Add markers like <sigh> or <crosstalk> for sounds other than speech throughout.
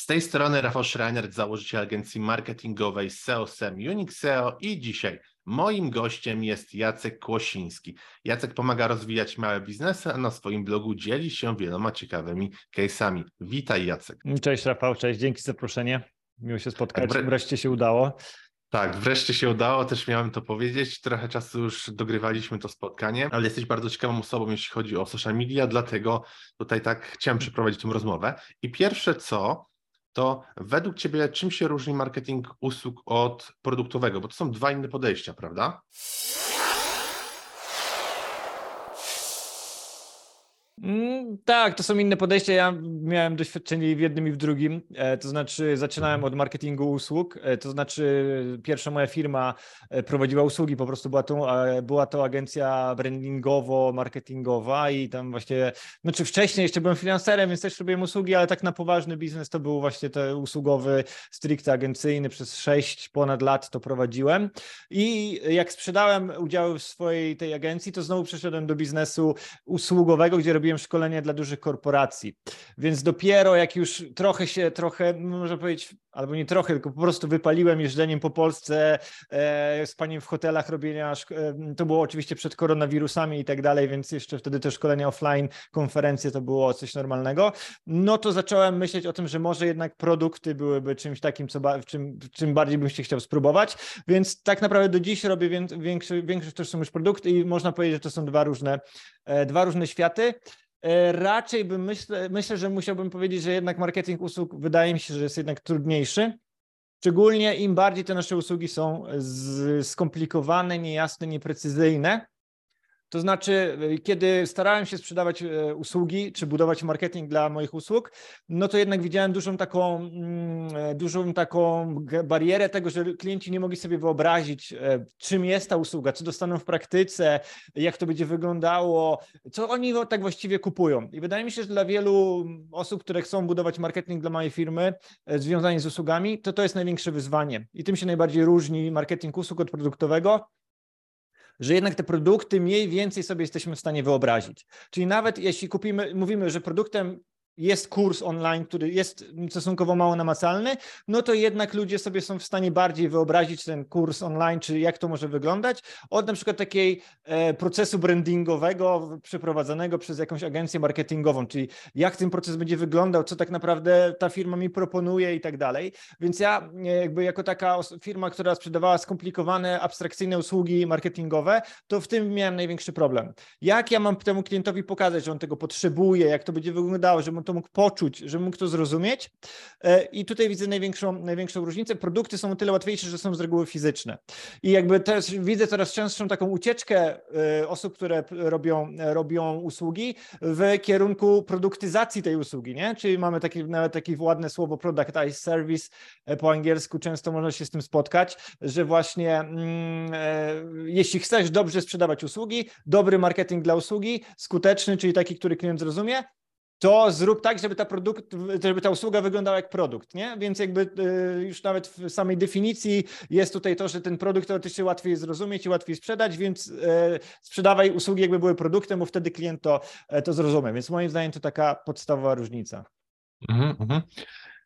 Z tej strony Rafał Schreiner, założyciel agencji marketingowej SEO SEM Unix SEO i dzisiaj moim gościem jest Jacek Kłosiński. Jacek pomaga rozwijać małe biznesy, a na swoim blogu dzieli się wieloma ciekawymi case'ami. Witaj Jacek. Cześć Rafał, cześć, dzięki za zaproszenie. Miło się spotkać, Wre... wreszcie się udało. Tak, wreszcie się udało, też miałem to powiedzieć. Trochę czasu już dogrywaliśmy to spotkanie, ale jesteś bardzo ciekawą osobą, jeśli chodzi o social media, dlatego tutaj tak chciałem przeprowadzić tę rozmowę. I pierwsze co, to według Ciebie czym się różni marketing usług od produktowego? Bo to są dwa inne podejścia, prawda? Mm, tak, to są inne podejścia. Ja miałem doświadczenie w jednym i w drugim. E, to znaczy, zaczynałem od marketingu usług. E, to znaczy, pierwsza moja firma e, prowadziła usługi, po prostu była to, była to agencja brandingowo-marketingowa i tam właśnie, znaczy wcześniej jeszcze byłem freelancerem, więc też robiłem usługi, ale tak na poważny biznes to był właśnie ten usługowy, stricte agencyjny. Przez sześć ponad lat to prowadziłem. I jak sprzedałem udziały w swojej tej agencji, to znowu przeszedłem do biznesu usługowego, gdzie robiłem szkolenia dla dużych korporacji. Więc dopiero jak już trochę się, trochę, można powiedzieć, albo nie trochę, tylko po prostu wypaliłem jeżdżeniem po Polsce, e, spaniem w hotelach, robienia, e, to było oczywiście przed koronawirusami i tak dalej, więc jeszcze wtedy te szkolenia offline, konferencje to było coś normalnego, no to zacząłem myśleć o tym, że może jednak produkty byłyby czymś takim, co ba czym, czym bardziej bym się chciał spróbować, więc tak naprawdę do dziś robię większy, większość to są już produkty i można powiedzieć, że to są dwa różne, e, dwa różne światy. E, raczej bym myślę, myślę, że musiałbym powiedzieć, że jednak marketing usług wydaje mi się, że jest jednak trudniejszy. Szczególnie im bardziej te nasze usługi są skomplikowane, niejasne, nieprecyzyjne, to znaczy, y, kiedy starałem się sprzedawać e, usługi czy budować marketing dla moich usług, no to jednak widziałem dużą taką, mm, e, dużą taką barierę tego, że klienci nie mogli sobie wyobrazić, e, czym jest ta usługa, co dostaną w praktyce, jak to będzie wyglądało, co oni tak właściwie kupują. I wydaje mi się, że dla wielu osób, które chcą budować marketing dla mojej firmy związani z usługami, to to jest największe wyzwanie. I tym się najbardziej różni marketing usług od produktowego że jednak te produkty mniej więcej sobie jesteśmy w stanie wyobrazić. Czyli nawet jeśli kupimy, mówimy, że produktem jest kurs online, który jest stosunkowo mało namacalny, no to jednak ludzie sobie są w stanie bardziej wyobrazić ten kurs online, czy jak to może wyglądać, od na przykład takiej e, procesu brandingowego przeprowadzonego przez jakąś agencję marketingową, czyli jak ten proces będzie wyglądał, co tak naprawdę ta firma mi proponuje i tak dalej. Więc ja e, jakby jako taka firma, która sprzedawała skomplikowane, abstrakcyjne usługi marketingowe, to w tym miałem największy problem. Jak ja mam temu klientowi pokazać, że on tego potrzebuje, jak to będzie wyglądało, że on to mógł poczuć, że mógł to zrozumieć. E, I tutaj widzę największą, największą różnicę. Produkty są o tyle łatwiejsze, że są z reguły fizyczne. I jakby też widzę coraz częstszą taką ucieczkę e, osób, które robią, robią usługi w kierunku produktyzacji tej usługi, nie? Czyli mamy takie, nawet takie ładne słowo productized service e, po angielsku, często można się z tym spotkać, że właśnie mm, jeśli chcesz dobrze sprzedawać usługi, dobry marketing dla usługi, skuteczny, czyli taki, który klient zrozumie, to zrób tak, żeby ta, produkt, żeby ta usługa wyglądała jak produkt, nie? Więc jakby y, już nawet w samej definicji jest tutaj to, że ten produkt teoretycznie łatwiej zrozumieć i łatwiej sprzedać, więc y, sprzedawaj usługi jakby były produktem, bo wtedy klient to, e, to zrozumie. Więc moim zdaniem to taka podstawowa różnica. Mhm, mhm.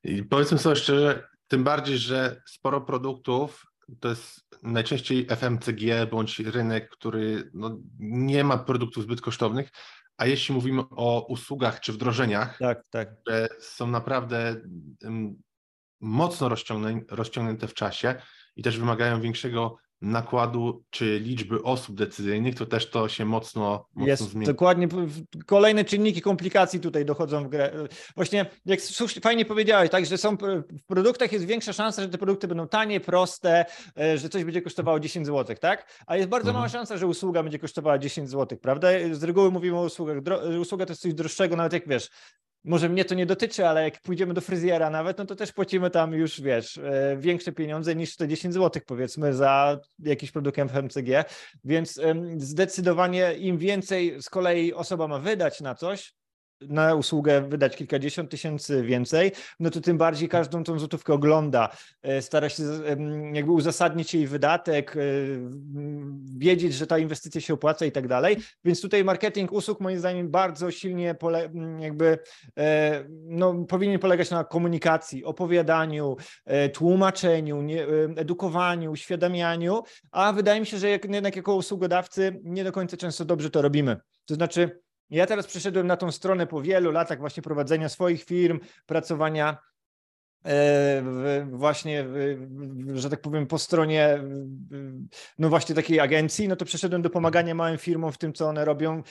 I powiedzmy sobie szczerze, tym bardziej, że sporo produktów to jest najczęściej FMCG bądź rynek, który no, nie ma produktów zbyt kosztownych, a jeśli mówimy o usługach czy wdrożeniach, tak, tak. które są naprawdę mocno rozciągnięte w czasie i też wymagają większego nakładu czy liczby osób decyzyjnych, to też to się mocno, mocno Jest, zmienia. Dokładnie. Kolejne czynniki komplikacji tutaj dochodzą w grę. Właśnie jak fajnie powiedziałeś, tak, że są w produktach jest większa szansa, że te produkty będą tanie, proste, e, że coś będzie kosztowało 10 zł, tak? A jest bardzo mhm. mała szansa, że usługa będzie kosztowała 10 zł, prawda? Z reguły mówimy o usługach. Usługa to jest coś droższego, nawet jak wiesz, może mnie to nie dotyczy, ale jak pójdziemy do fryzjera nawet, no to też płacimy tam już, wiesz, e, większe pieniądze niż te 10 zł powiedzmy za jakiś produkt FMCG, więc zdecydowanie im więcej z kolei osoba ma wydać na coś, na usługę wydać kilkadziesiąt tysięcy więcej, no to tym bardziej każdą tą złotówkę ogląda, e, stara się jakby uzasadnić jej wydatek, e, wiedzieć, że ta inwestycja się opłaca i tak dalej. Więc tutaj marketing usług moim zdaniem bardzo silnie pole, jakby e, no, powinien polegać na komunikacji, opowiadaniu, tłumaczeniu, edukowaniu, uświadamianiu, a wydaje mi się, że jednak jako usługodawcy nie do końca często dobrze to robimy. To znaczy ja teraz przeszedłem na tą stronę po wielu latach właśnie prowadzenia swoich firm, pracowania e, właśnie, że tak powiem, po stronie no właśnie takiej agencji, no to przeszedłem do pomagania małym firmom w tym, co one robią e,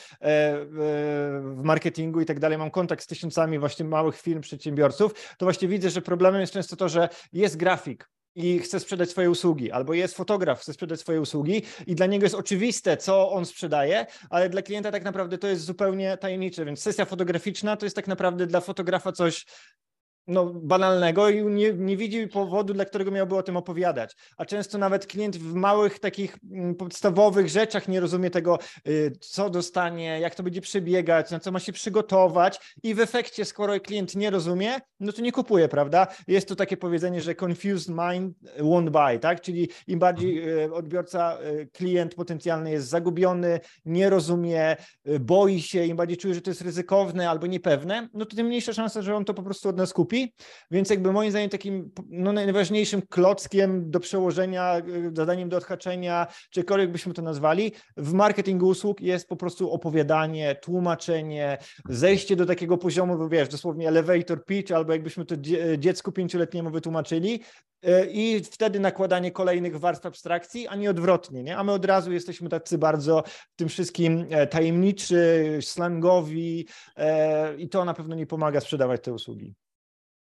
w marketingu i tak dalej. Mam kontakt z tysiącami właśnie małych firm, przedsiębiorców. To właśnie widzę, że problemem jest często to, że jest grafik, i chce sprzedać swoje usługi, albo jest fotograf, chce sprzedać swoje usługi i dla niego jest oczywiste, co on sprzedaje, ale dla klienta tak naprawdę to jest zupełnie tajemnicze, więc sesja fotograficzna to jest tak naprawdę dla fotografa coś no, banalnego i nie, nie widzi powodu, dla którego miałby o tym opowiadać. A często nawet klient w małych takich mm, podstawowych rzeczach nie rozumie tego, y, co dostanie, jak to będzie przebiegać, na co ma się przygotować i w efekcie, skoro klient nie rozumie, no to nie kupuje, prawda? Jest to takie powiedzenie, że confused mind won't buy, tak? Czyli im bardziej mhm. y, odbiorca, y, klient potencjalny jest zagubiony, nie rozumie, boi się, im bardziej czuje, że to jest ryzykowne albo niepewne, no to tym mniejsza szansa, że on to po prostu od nas kupi kupi, więc jakby moim zdaniem takim no, najważniejszym klockiem do przełożenia, y, zadaniem do odhaczenia, czykolwiek byśmy to nazwali, w marketingu usług jest po prostu opowiadanie, tłumaczenie, zejście do takiego poziomu, wiesz, dosłownie elevator pitch, albo jakbyśmy to dziecku pięcioletniemu wytłumaczyli, y, i wtedy nakładanie kolejnych warstw abstrakcji, a nie odwrotnie, nie? A my od razu jesteśmy tacy bardzo tym wszystkim e, tajemniczy, slangowi e, i to na pewno nie pomaga sprzedawać te usługi.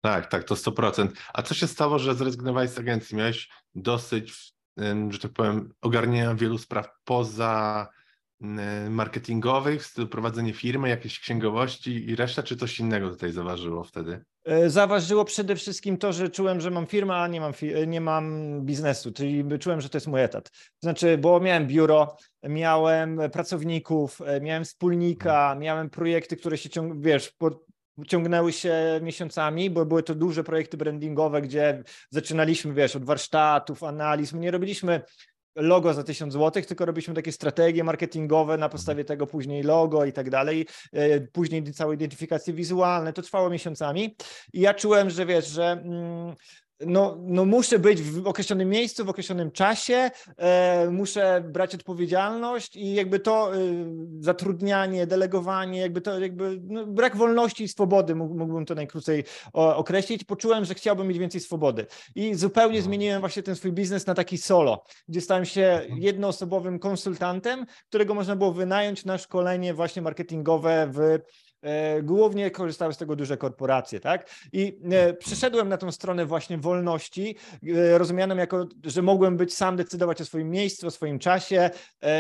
Tak, tak, to 100%. A co się stało, że zrezygnowałeś z agencji? Miałeś dosyć, że tak powiem, ogarnienia wielu spraw poza marketingowych, w stylu prowadzenie firmy, jakieś księgowości i reszta, czy coś innego tutaj zaważyło wtedy? E, zaważyło przede wszystkim to, że czułem, że mam firmę, a nie mam, nie mam biznesu, czyli czułem, że to jest mój etat. Znaczy, bo miałem biuro, miałem pracowników, e, miałem wspólnika, miałem projekty, które się ciągną, wiesz, ciągnęły się miesiącami, bo były to duże projekty brandingowe, gdzie zaczynaliśmy, wiesz, od warsztatów, analiz. My nie robiliśmy logo za 1000 zł, tylko robiliśmy takie strategie marketingowe, na podstawie tego później logo i tak dalej, e, później całe identyfikacje wizualne, to trwało miesiącami i ja czułem, że wiesz, że mm, no, no muszę być w określonym miejscu, w określonym czasie, e, muszę brać odpowiedzialność i jakby to e, zatrudnianie, delegowanie, jakby to jakby no, brak wolności i swobody, mógłbym to najkrócej o, określić. Poczułem, że chciałbym mieć więcej swobody i zupełnie zmieniłem właśnie ten swój biznes na taki solo, gdzie stałem się mhm. jednoosobowym konsultantem, którego można było wynająć na szkolenie właśnie marketingowe w głównie korzystały z tego duże korporacje, tak? I e, przeszedłem na tą stronę właśnie wolności, e, rozumianą jako, że mogłem być sam decydować o swoim miejscu, o swoim czasie.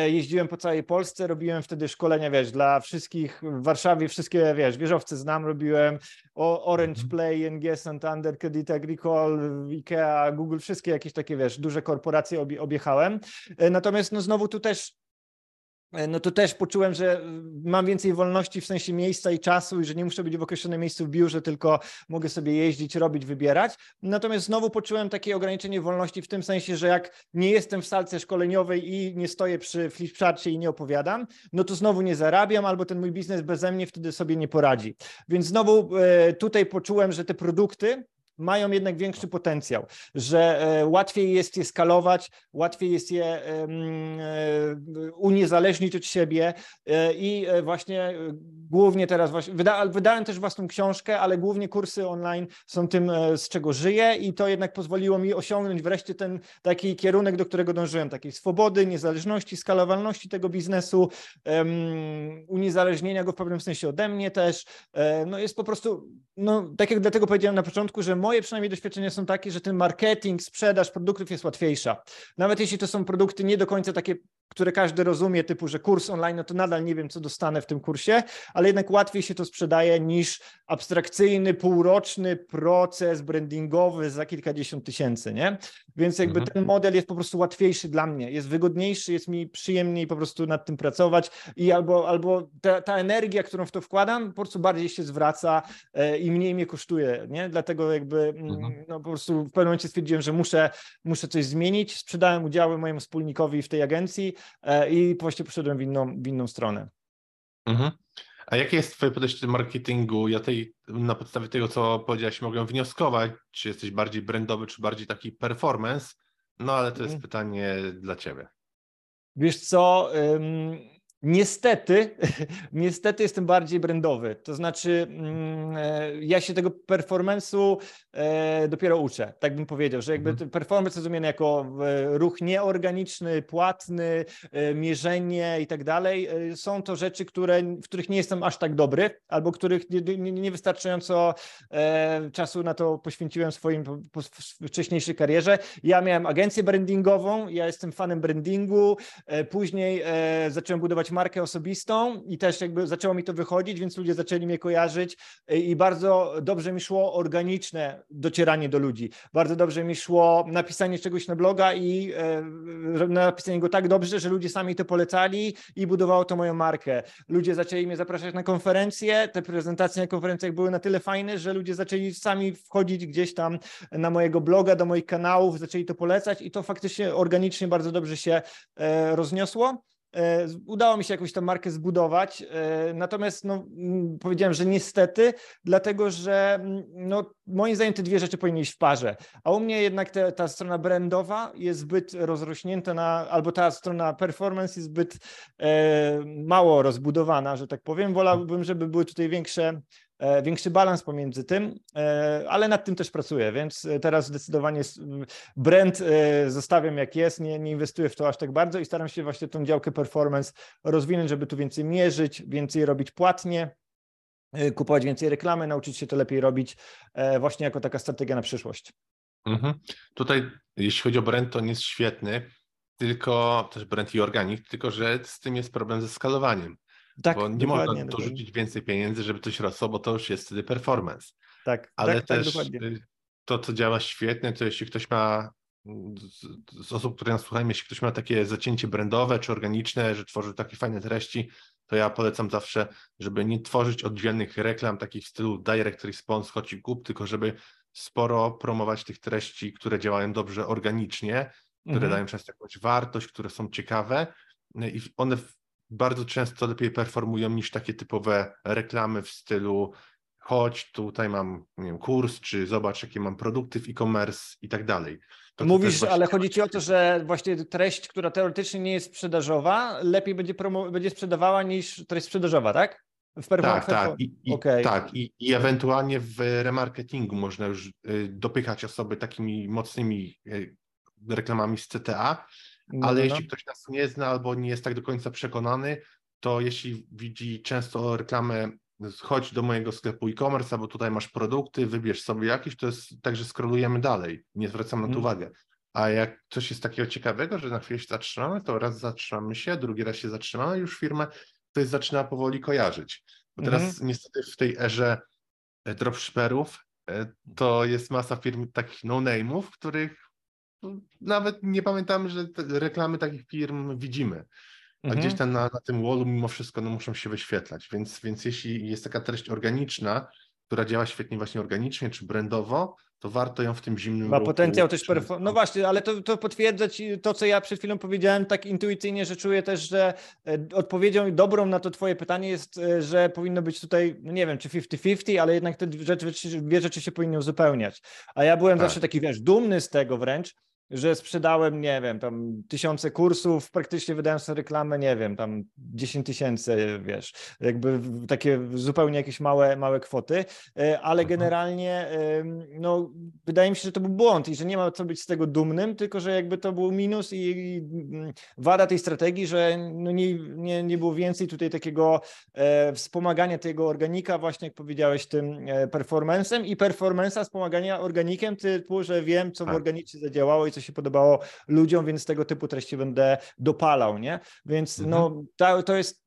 Jeździłem po całej Polsce, robiłem wtedy szkolenia, wiesz, dla wszystkich w Warszawie, wszystkie, wiesz, wieżowce znam, robiłem Orange mhm. Play, NG, Santander, Credit Agricole, IKEA, Google, wszystkie jakieś takie, wiesz, duże korporacje objechałem. Natomiast no znowu tu też E, no to też poczułem, że mam więcej wolności w sensie miejsca i czasu i że nie muszę być w określonym miejscu w biurze, tylko mogę sobie jeździć, robić, wybierać. Natomiast znowu poczułem takie ograniczenie wolności w tym sensie, że jak nie jestem w salce szkoleniowej i nie stoję przy flipcharcie i nie opowiadam, no to znowu nie zarabiam albo ten mój biznes beze mnie wtedy sobie nie poradzi. Więc znowu e, tutaj poczułem, że te produkty, mają jednak większy potencjał, że e, łatwiej jest je skalować, łatwiej jest je e, uniezależnić od siebie e, i właśnie głównie teraz wydałem też własną książkę, ale głównie kursy online są tym, z czego żyję i to jednak pozwoliło mi osiągnąć wreszcie ten taki kierunek, do którego dążyłem, takiej swobody, niezależności, skalowalności tego biznesu, uniezależnienia go w pewnym sensie ode mnie też, no jest po prostu, no tak jak dlatego powiedziałem na początku, że moje przynajmniej doświadczenia są takie, że ten marketing, sprzedaż produktów jest łatwiejsza. Nawet jeśli to są produkty nie do końca takie które każdy rozumie, typu, że kurs online, no to nadal nie wiem, co dostanę w tym kursie, ale jednak łatwiej się to sprzedaje niż abstrakcyjny, półroczny proces brandingowy za kilkadziesiąt tysięcy, nie? Więc jakby mhm. ten model jest po prostu łatwiejszy dla mnie, jest wygodniejszy, jest mi przyjemniej po prostu nad tym pracować i albo, albo ta, ta energia, którą w to wkładam, po prostu bardziej się zwraca e, i mniej mnie kosztuje, nie? Dlatego jakby mm, mhm. no, po prostu w pewnym momencie stwierdziłem, że muszę, muszę coś zmienić, sprzedałem udziały mojemu wspólnikowi w tej agencji i właśnie poszedłem w inną, w inną stronę. Mhm. A jakie jest Twoje podejście do marketingu? Ja tej, na podstawie tego, co powiedziałeś, mogę wnioskować, czy jesteś bardziej brandowy, czy bardziej taki performance, no ale to jest mhm. pytanie dla Ciebie. Wiesz co, Niestety, <laughs> niestety jestem bardziej brandowy. To znaczy, mm, e, ja się tego performance'u e, dopiero uczę, tak bym powiedział, że jakby mhm. performance rozumiany jako e, ruch nieorganiczny, płatny, mierzenie i tak dalej. Są to rzeczy, które, w których nie jestem aż tak dobry, albo których niewystarczająco czasu na to poświęciłem w swoim wcześniejszej karierze. Ja miałem agencję brandingową, ja jestem fanem brandingu, później zacząłem budować budować markę osobistą i też jakby zaczęło mi to wychodzić, więc ludzie zaczęli mnie kojarzyć e, i bardzo dobrze mi szło organiczne docieranie do ludzi. Bardzo dobrze mi szło napisanie czegoś na bloga i e, napisanie go tak dobrze, że ludzie sami to polecali i budowało to moją markę. Ludzie zaczęli mnie zapraszać na konferencje, te prezentacje na konferencjach były na tyle fajne, że ludzie zaczęli sami wchodzić gdzieś tam na mojego bloga, do moich kanałów, zaczęli to polecać i to faktycznie organicznie bardzo dobrze się rozniosło. E, udało mi się jakąś tam markę zbudować, e, natomiast no, powiedziałem, że niestety, dlatego że no, moim zdaniem te dwie rzeczy powinny iść w parze, a u mnie jednak te, ta strona brandowa jest zbyt rozrośnięta, na, albo ta strona performance jest zbyt e, mało rozbudowana, że tak powiem. Wolałbym, żeby były tutaj większe większy balans pomiędzy tym, e, ale nad tym też pracuję, więc teraz zdecydowanie brand e, zostawiam jak jest, nie, nie inwestuję w to aż tak bardzo i staram się właśnie tą działkę performance rozwinąć, żeby tu więcej mierzyć, więcej robić płatnie, kupować więcej reklamy, nauczyć się to lepiej robić właśnie jako taka strategia na przyszłość. Mhm. Tutaj, jeśli chodzi o brand, to nie jest świetny, tylko też brand i organik, tylko że z tym jest problem ze skalowaniem. Tak, bo nie można dorzucić więcej pieniędzy, żeby coś rosło, bo to już jest wtedy performance. Tak, ale tak, tak też tak, to, co działa świetnie, to jeśli ktoś ma z, osób, które nas słuchają, jeśli ktoś ma takie zacięcie brandowe czy organiczne, że tworzy takie fajne treści, to ja polecam zawsze, żeby nie tworzyć oddzielnych reklam takich w stylu direct response, chodź i kup, tylko żeby sporo promować tych treści, które działają dobrze organicznie, które mhm. dają często jakąś wartość, które są ciekawe i one bardzo często lepiej performują niż takie typowe reklamy w stylu chodź, tutaj mam nie wiem, kurs, czy zobacz, jakie mam produkty w e-commerce i tak dalej. To Mówisz, ale chodzi ci o to, że właśnie treść, która teoretycznie nie jest sprzedażowa, lepiej będzie, promo- będzie sprzedawała niż treść sprzedażowa, tak? W tak, tak. I, i, okay. tak. I, I ewentualnie w remarketingu można już y, dopychać osoby takimi mocnymi y, reklamami z CTA, no, ale no. jeśli ktoś nas nie zna albo nie jest tak do końca przekonany, to jeśli widzi często reklamę chodź do mojego sklepu e-commerce, albo tutaj masz produkty, wybierz sobie jakieś, to jest tak, że skrolujemy dalej, nie zwracamy na to mhm. uwagę. A jak coś jest takiego ciekawego, że na chwilę się zatrzymamy, to raz zatrzymamy się, drugi raz się zatrzymamy, już firmę ktoś zaczyna powoli kojarzyć. Bo teraz mhm. niestety w tej erze e, dropshipperów e, to jest masa firm takich no-name'ów, których nawet nie pamiętamy, że reklamy takich firm widzimy. A mhm. gdzieś tam na, na tym wallu mimo wszystko no, muszą się wyświetlać. Więc, więc jeśli jest taka treść organiczna, która działa świetnie właśnie organicznie czy brandowo, to warto ją w tym zimnym Ma potencjał też perform- No właśnie, ale to, to potwierdzać to, co ja przed chwilą powiedziałem, tak intuicyjnie, że czuję też, że e, odpowiedzią dobrą na to twoje pytanie jest, e, że powinno być tutaj, no nie wiem, czy 50-50, ale jednak te rzeczy, dwie rzeczy się powinny uzupełniać. A ja byłem tak. zawsze taki, wiesz, dumny z tego wręcz, że sprzedałem, nie wiem, tam tysiące kursów, praktycznie wydałem sobie reklamę, nie wiem, tam 10 tysięcy, wiesz, jakby takie zupełnie jakieś małe, małe kwoty, e, ale mhm. generalnie no, wydaje mi się, że to był błąd i że nie ma co być z tego dumnym, tylko że jakby to był minus i, mm, wada tej strategii, że no nie, nie, nie było więcej tutaj takiego e, wspomagania tego organika, właśnie jak powiedziałeś, tym e, performancem i performance'a wspomagania organikiem typu, że wiem, co w tak. organicie zadziałało i co się podobało ludziom, więc tego typu treści będę dopalał, nie? Więc mhm. no, to, to jest,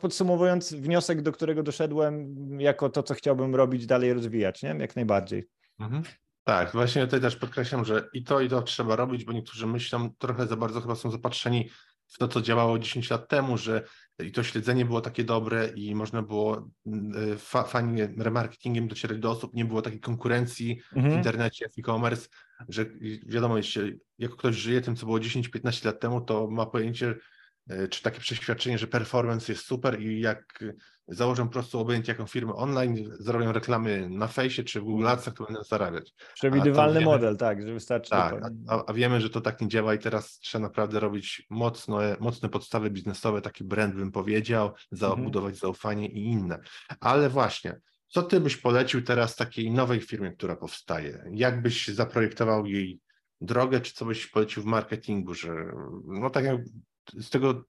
podsumowując, wniosek, do którego doszedłem jako to, co chciałbym robić, dalej rozwijać, nie? Jak najbardziej. Mhm. Tak, właśnie tutaj też podkreślam, że i to, i to trzeba robić, bo niektórzy myślą, trochę za bardzo chyba są zapatrzeni w to, co działało 10 lat temu, że i to śledzenie było takie dobre i można było mm, fa fajnie remarketingiem docierać do osób, nie było takiej konkurencji mhm. w internecie, w e-commerce, że wiadomo, jeśli jak ktoś żyje tym, co było 10-15 lat temu, to ma pojęcie, e, czy takie przeświadczenie, że performance jest super i jak założę po prostu obojętnie jaką firmę online, zrobią reklamy na fejsie czy w Google mhm. Adsach, to będą zarabiać. Przewidywalny wiemy, model, tak, że wystarczy. Tak, a, a, wiemy, że to tak nie działa i teraz trzeba naprawdę robić mocne, mocne podstawy biznesowe, taki brand bym powiedział, zabudować mhm. zaufanie i inne. Ale właśnie, co ty byś polecił teraz takiej nowej firmie, która powstaje? Jak byś zaprojektował jej drogę, czy co byś polecił w marketingu, że no tak jak z tego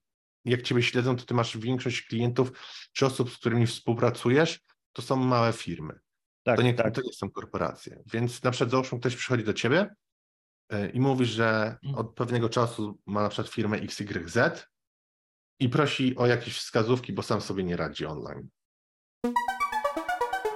jak Ciebie śledzą, to Ty masz większość klientów czy osób, z którymi współpracujesz, to są małe firmy. Tak, to, nie, tak. to nie są korporacje. Więc na przykład załóżmy, ktoś przychodzi do Ciebie e, i mówi, że mhm. od pewnego czasu ma na przykład firmę XYZ i prosi o jakieś wskazówki, bo sam sobie nie radzi online.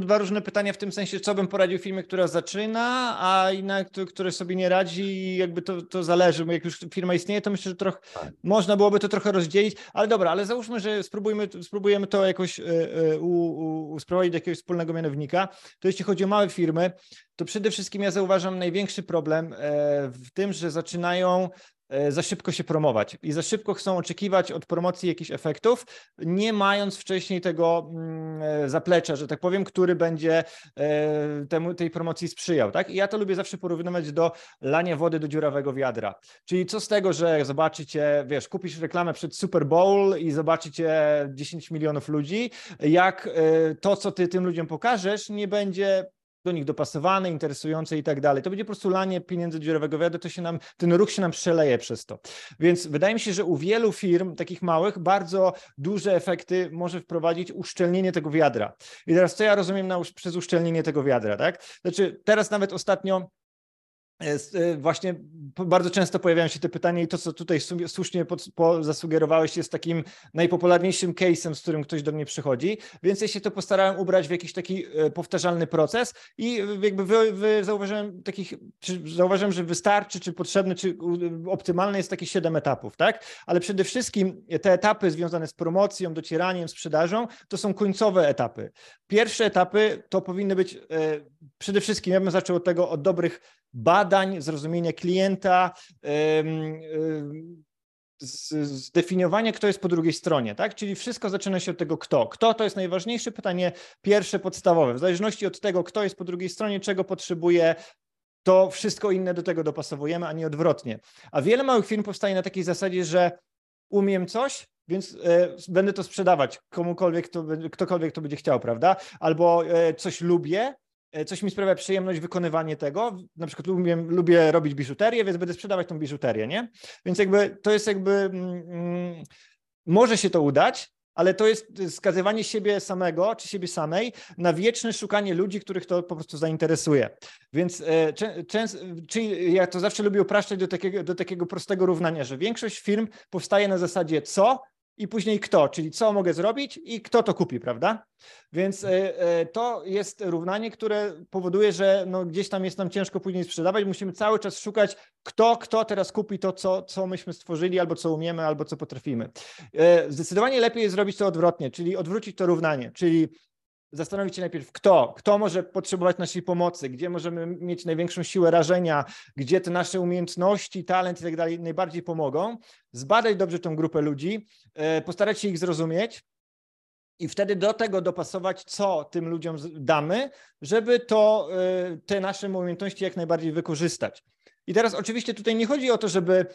dwa różne pytania w tym sensie, co bym poradził firmie, która zaczyna, a inna, która sobie nie radzi i jakby to, to zależy, bo jak już firma istnieje, to myślę, że trochę tak. można byłoby to trochę rozdzielić, ale dobra, ale załóżmy, że spróbujmy, spróbujemy to jakoś y, y, u, u, sprowadzić do jakiegoś wspólnego mianownika. To jeśli chodzi o małe firmy, to przede wszystkim ja zauważam największy problem e, w tym, że zaczynają E, za szybko się promować i za szybko chcą oczekiwać od promocji jakichś efektów, nie mając wcześniej tego mm, e, zaplecza, że tak powiem, który będzie e, temu, tej promocji sprzyjał. Tak? I ja to lubię zawsze porównywać do lania wody do dziurawego wiadra. Czyli co z tego, że zobaczycie, wiesz, kupisz reklamę przed Super Bowl i zobaczycie 10 milionów ludzi, jak to, co ty tym ludziom pokażesz, nie będzie do nich dopasowane, interesujące i tak dalej. To będzie po prostu lanie pieniędzy dziurowego wiadra, to się nam, ten ruch się nam przeleje przez to. Więc wydaje mi się, że u wielu firm, takich małych, bardzo duże efekty może wprowadzić uszczelnienie tego wiadra. I teraz co ja rozumiem na, przez uszczelnienie tego wiadra, tak? Znaczy teraz nawet ostatnio właśnie bardzo często pojawiają się te pytania i to, co tutaj słusznie zasugerowałeś, jest takim najpopularniejszym case'em, z którym ktoś do mnie przychodzi, więc ja się to postarałem ubrać w jakiś taki e, powtarzalny proces i jakby wy, wy zauważyłem takich, zauważyłem, że wystarczy, czy potrzebny, czy optymalny jest taki siedem etapów, tak? Ale przede wszystkim te etapy związane z promocją, docieraniem, sprzedażą, to są końcowe etapy. Pierwsze etapy to powinny być e, przede wszystkim, ja bym zaczął od tego, od dobrych badań, zrozumienia klienta, zdefiniowanie, kto jest po drugiej stronie, tak? Czyli wszystko zaczyna się od tego, kto. Kto to jest najważniejsze pytanie, pierwsze, podstawowe. W zależności od tego, kto jest po drugiej stronie, czego potrzebuje, to wszystko inne do tego dopasowujemy, a nie odwrotnie. A wiele małych firm powstaje na takiej zasadzie, że umiem coś, więc e, będę to sprzedawać komukolwiek, to, ktokolwiek to będzie chciał, prawda? Albo e, coś lubię, coś mi sprawia przyjemność wykonywanie tego. Na przykład lubię, lubię robić biżuterię, więc będę sprzedawać tą biżuterię, nie? Więc jakby to jest jakby, mm, mm, może się to udać, ale to jest skazywanie siebie samego czy siebie samej na wieczne szukanie ludzi, których to po prostu zainteresuje. Więc e, często, czyli ja to zawsze lubię upraszczać do takiego, do takiego prostego równania, że większość firm powstaje na zasadzie co, i później kto, czyli co mogę zrobić i kto to kupi, prawda? Więc e, e, to jest równanie, które powoduje, że no gdzieś tam jest nam ciężko później sprzedawać. Musimy cały czas szukać, kto, kto teraz kupi to, co, co myśmy stworzyli, albo co umiemy, albo co potrafimy. E, zdecydowanie lepiej jest zrobić to odwrotnie, czyli odwrócić to równanie, czyli zastanowić się najpierw, kto, kto może potrzebować naszej pomocy, gdzie możemy mieć największą siłę rażenia, gdzie te nasze umiejętności, talent i tak dalej najbardziej pomogą, zbadać dobrze tą grupę ludzi, e, postarać się ich zrozumieć, i wtedy do tego dopasować, co tym ludziom damy, żeby to, e, te nasze umiejętności jak najbardziej wykorzystać. I teraz oczywiście tutaj nie chodzi o to, żeby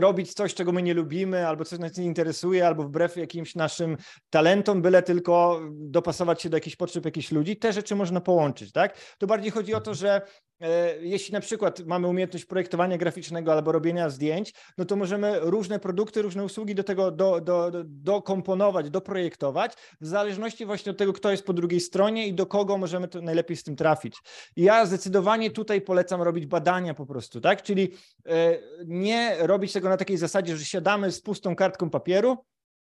robić coś, czego my nie lubimy, albo coś nas nie interesuje, albo wbrew jakimś naszym talentom, byle tylko dopasować się do jakichś potrzeb jakichś ludzi. Te rzeczy można połączyć, tak? To bardziej chodzi o to, że e, jeśli na przykład mamy umiejętność projektowania graficznego albo robienia zdjęć, no to możemy różne produkty, różne usługi do tego do, do, do, dokomponować, doprojektować, w zależności właśnie od tego, kto jest po drugiej stronie i do kogo możemy to najlepiej z tym trafić. I ja zdecydowanie tutaj polecam robić badania po prostu, tak? Czyli e, nie robić tego na takiej zasadzie, że siadamy z pustą kartką papieru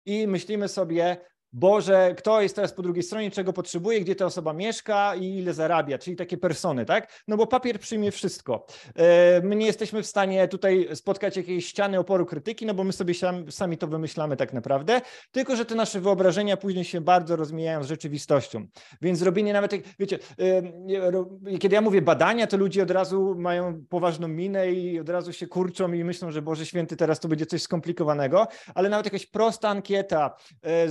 i myślimy sobie, Boże, kto jest teraz po drugiej stronie, czego potrzebuje, gdzie ta osoba mieszka i ile zarabia, czyli takie persony, tak? No bo papier przyjmie wszystko. E, my nie jesteśmy w stanie tutaj spotkać jakiejś ściany oporu krytyki, no bo my sobie sami to wymyślamy tak naprawdę, tylko że te nasze wyobrażenia później się bardzo rozmijają z rzeczywistością. Więc robienie nawet, wiecie, e, kiedy ja mówię badania, to ludzie od razu mają poważną minę i od razu się kurczą i myślą, że Boże Święty, teraz to będzie coś skomplikowanego, ale nawet jakaś prosta ankieta, e,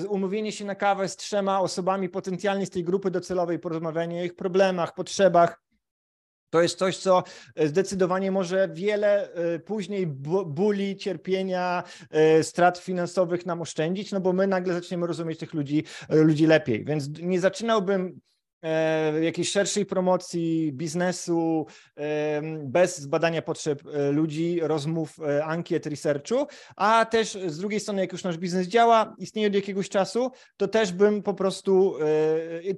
się na kawę z trzema osobami potencjalnie z tej grupy docelowej, porozmawianie o ich problemach, potrzebach, to jest coś, co zdecydowanie może wiele e, później bóli, cierpienia, e, strat finansowych nam oszczędzić, no bo my nagle zaczniemy rozumieć tych ludzi, e, ludzi lepiej. Więc nie zaczynałbym E, jakiejś szerszej promocji biznesu, bez zbadania potrzeb e, ludzi, rozmów, e, ankiet, researchu, a też z drugiej strony, jak już nasz biznes działa, istnieje od jakiegoś czasu, to też bym po prostu,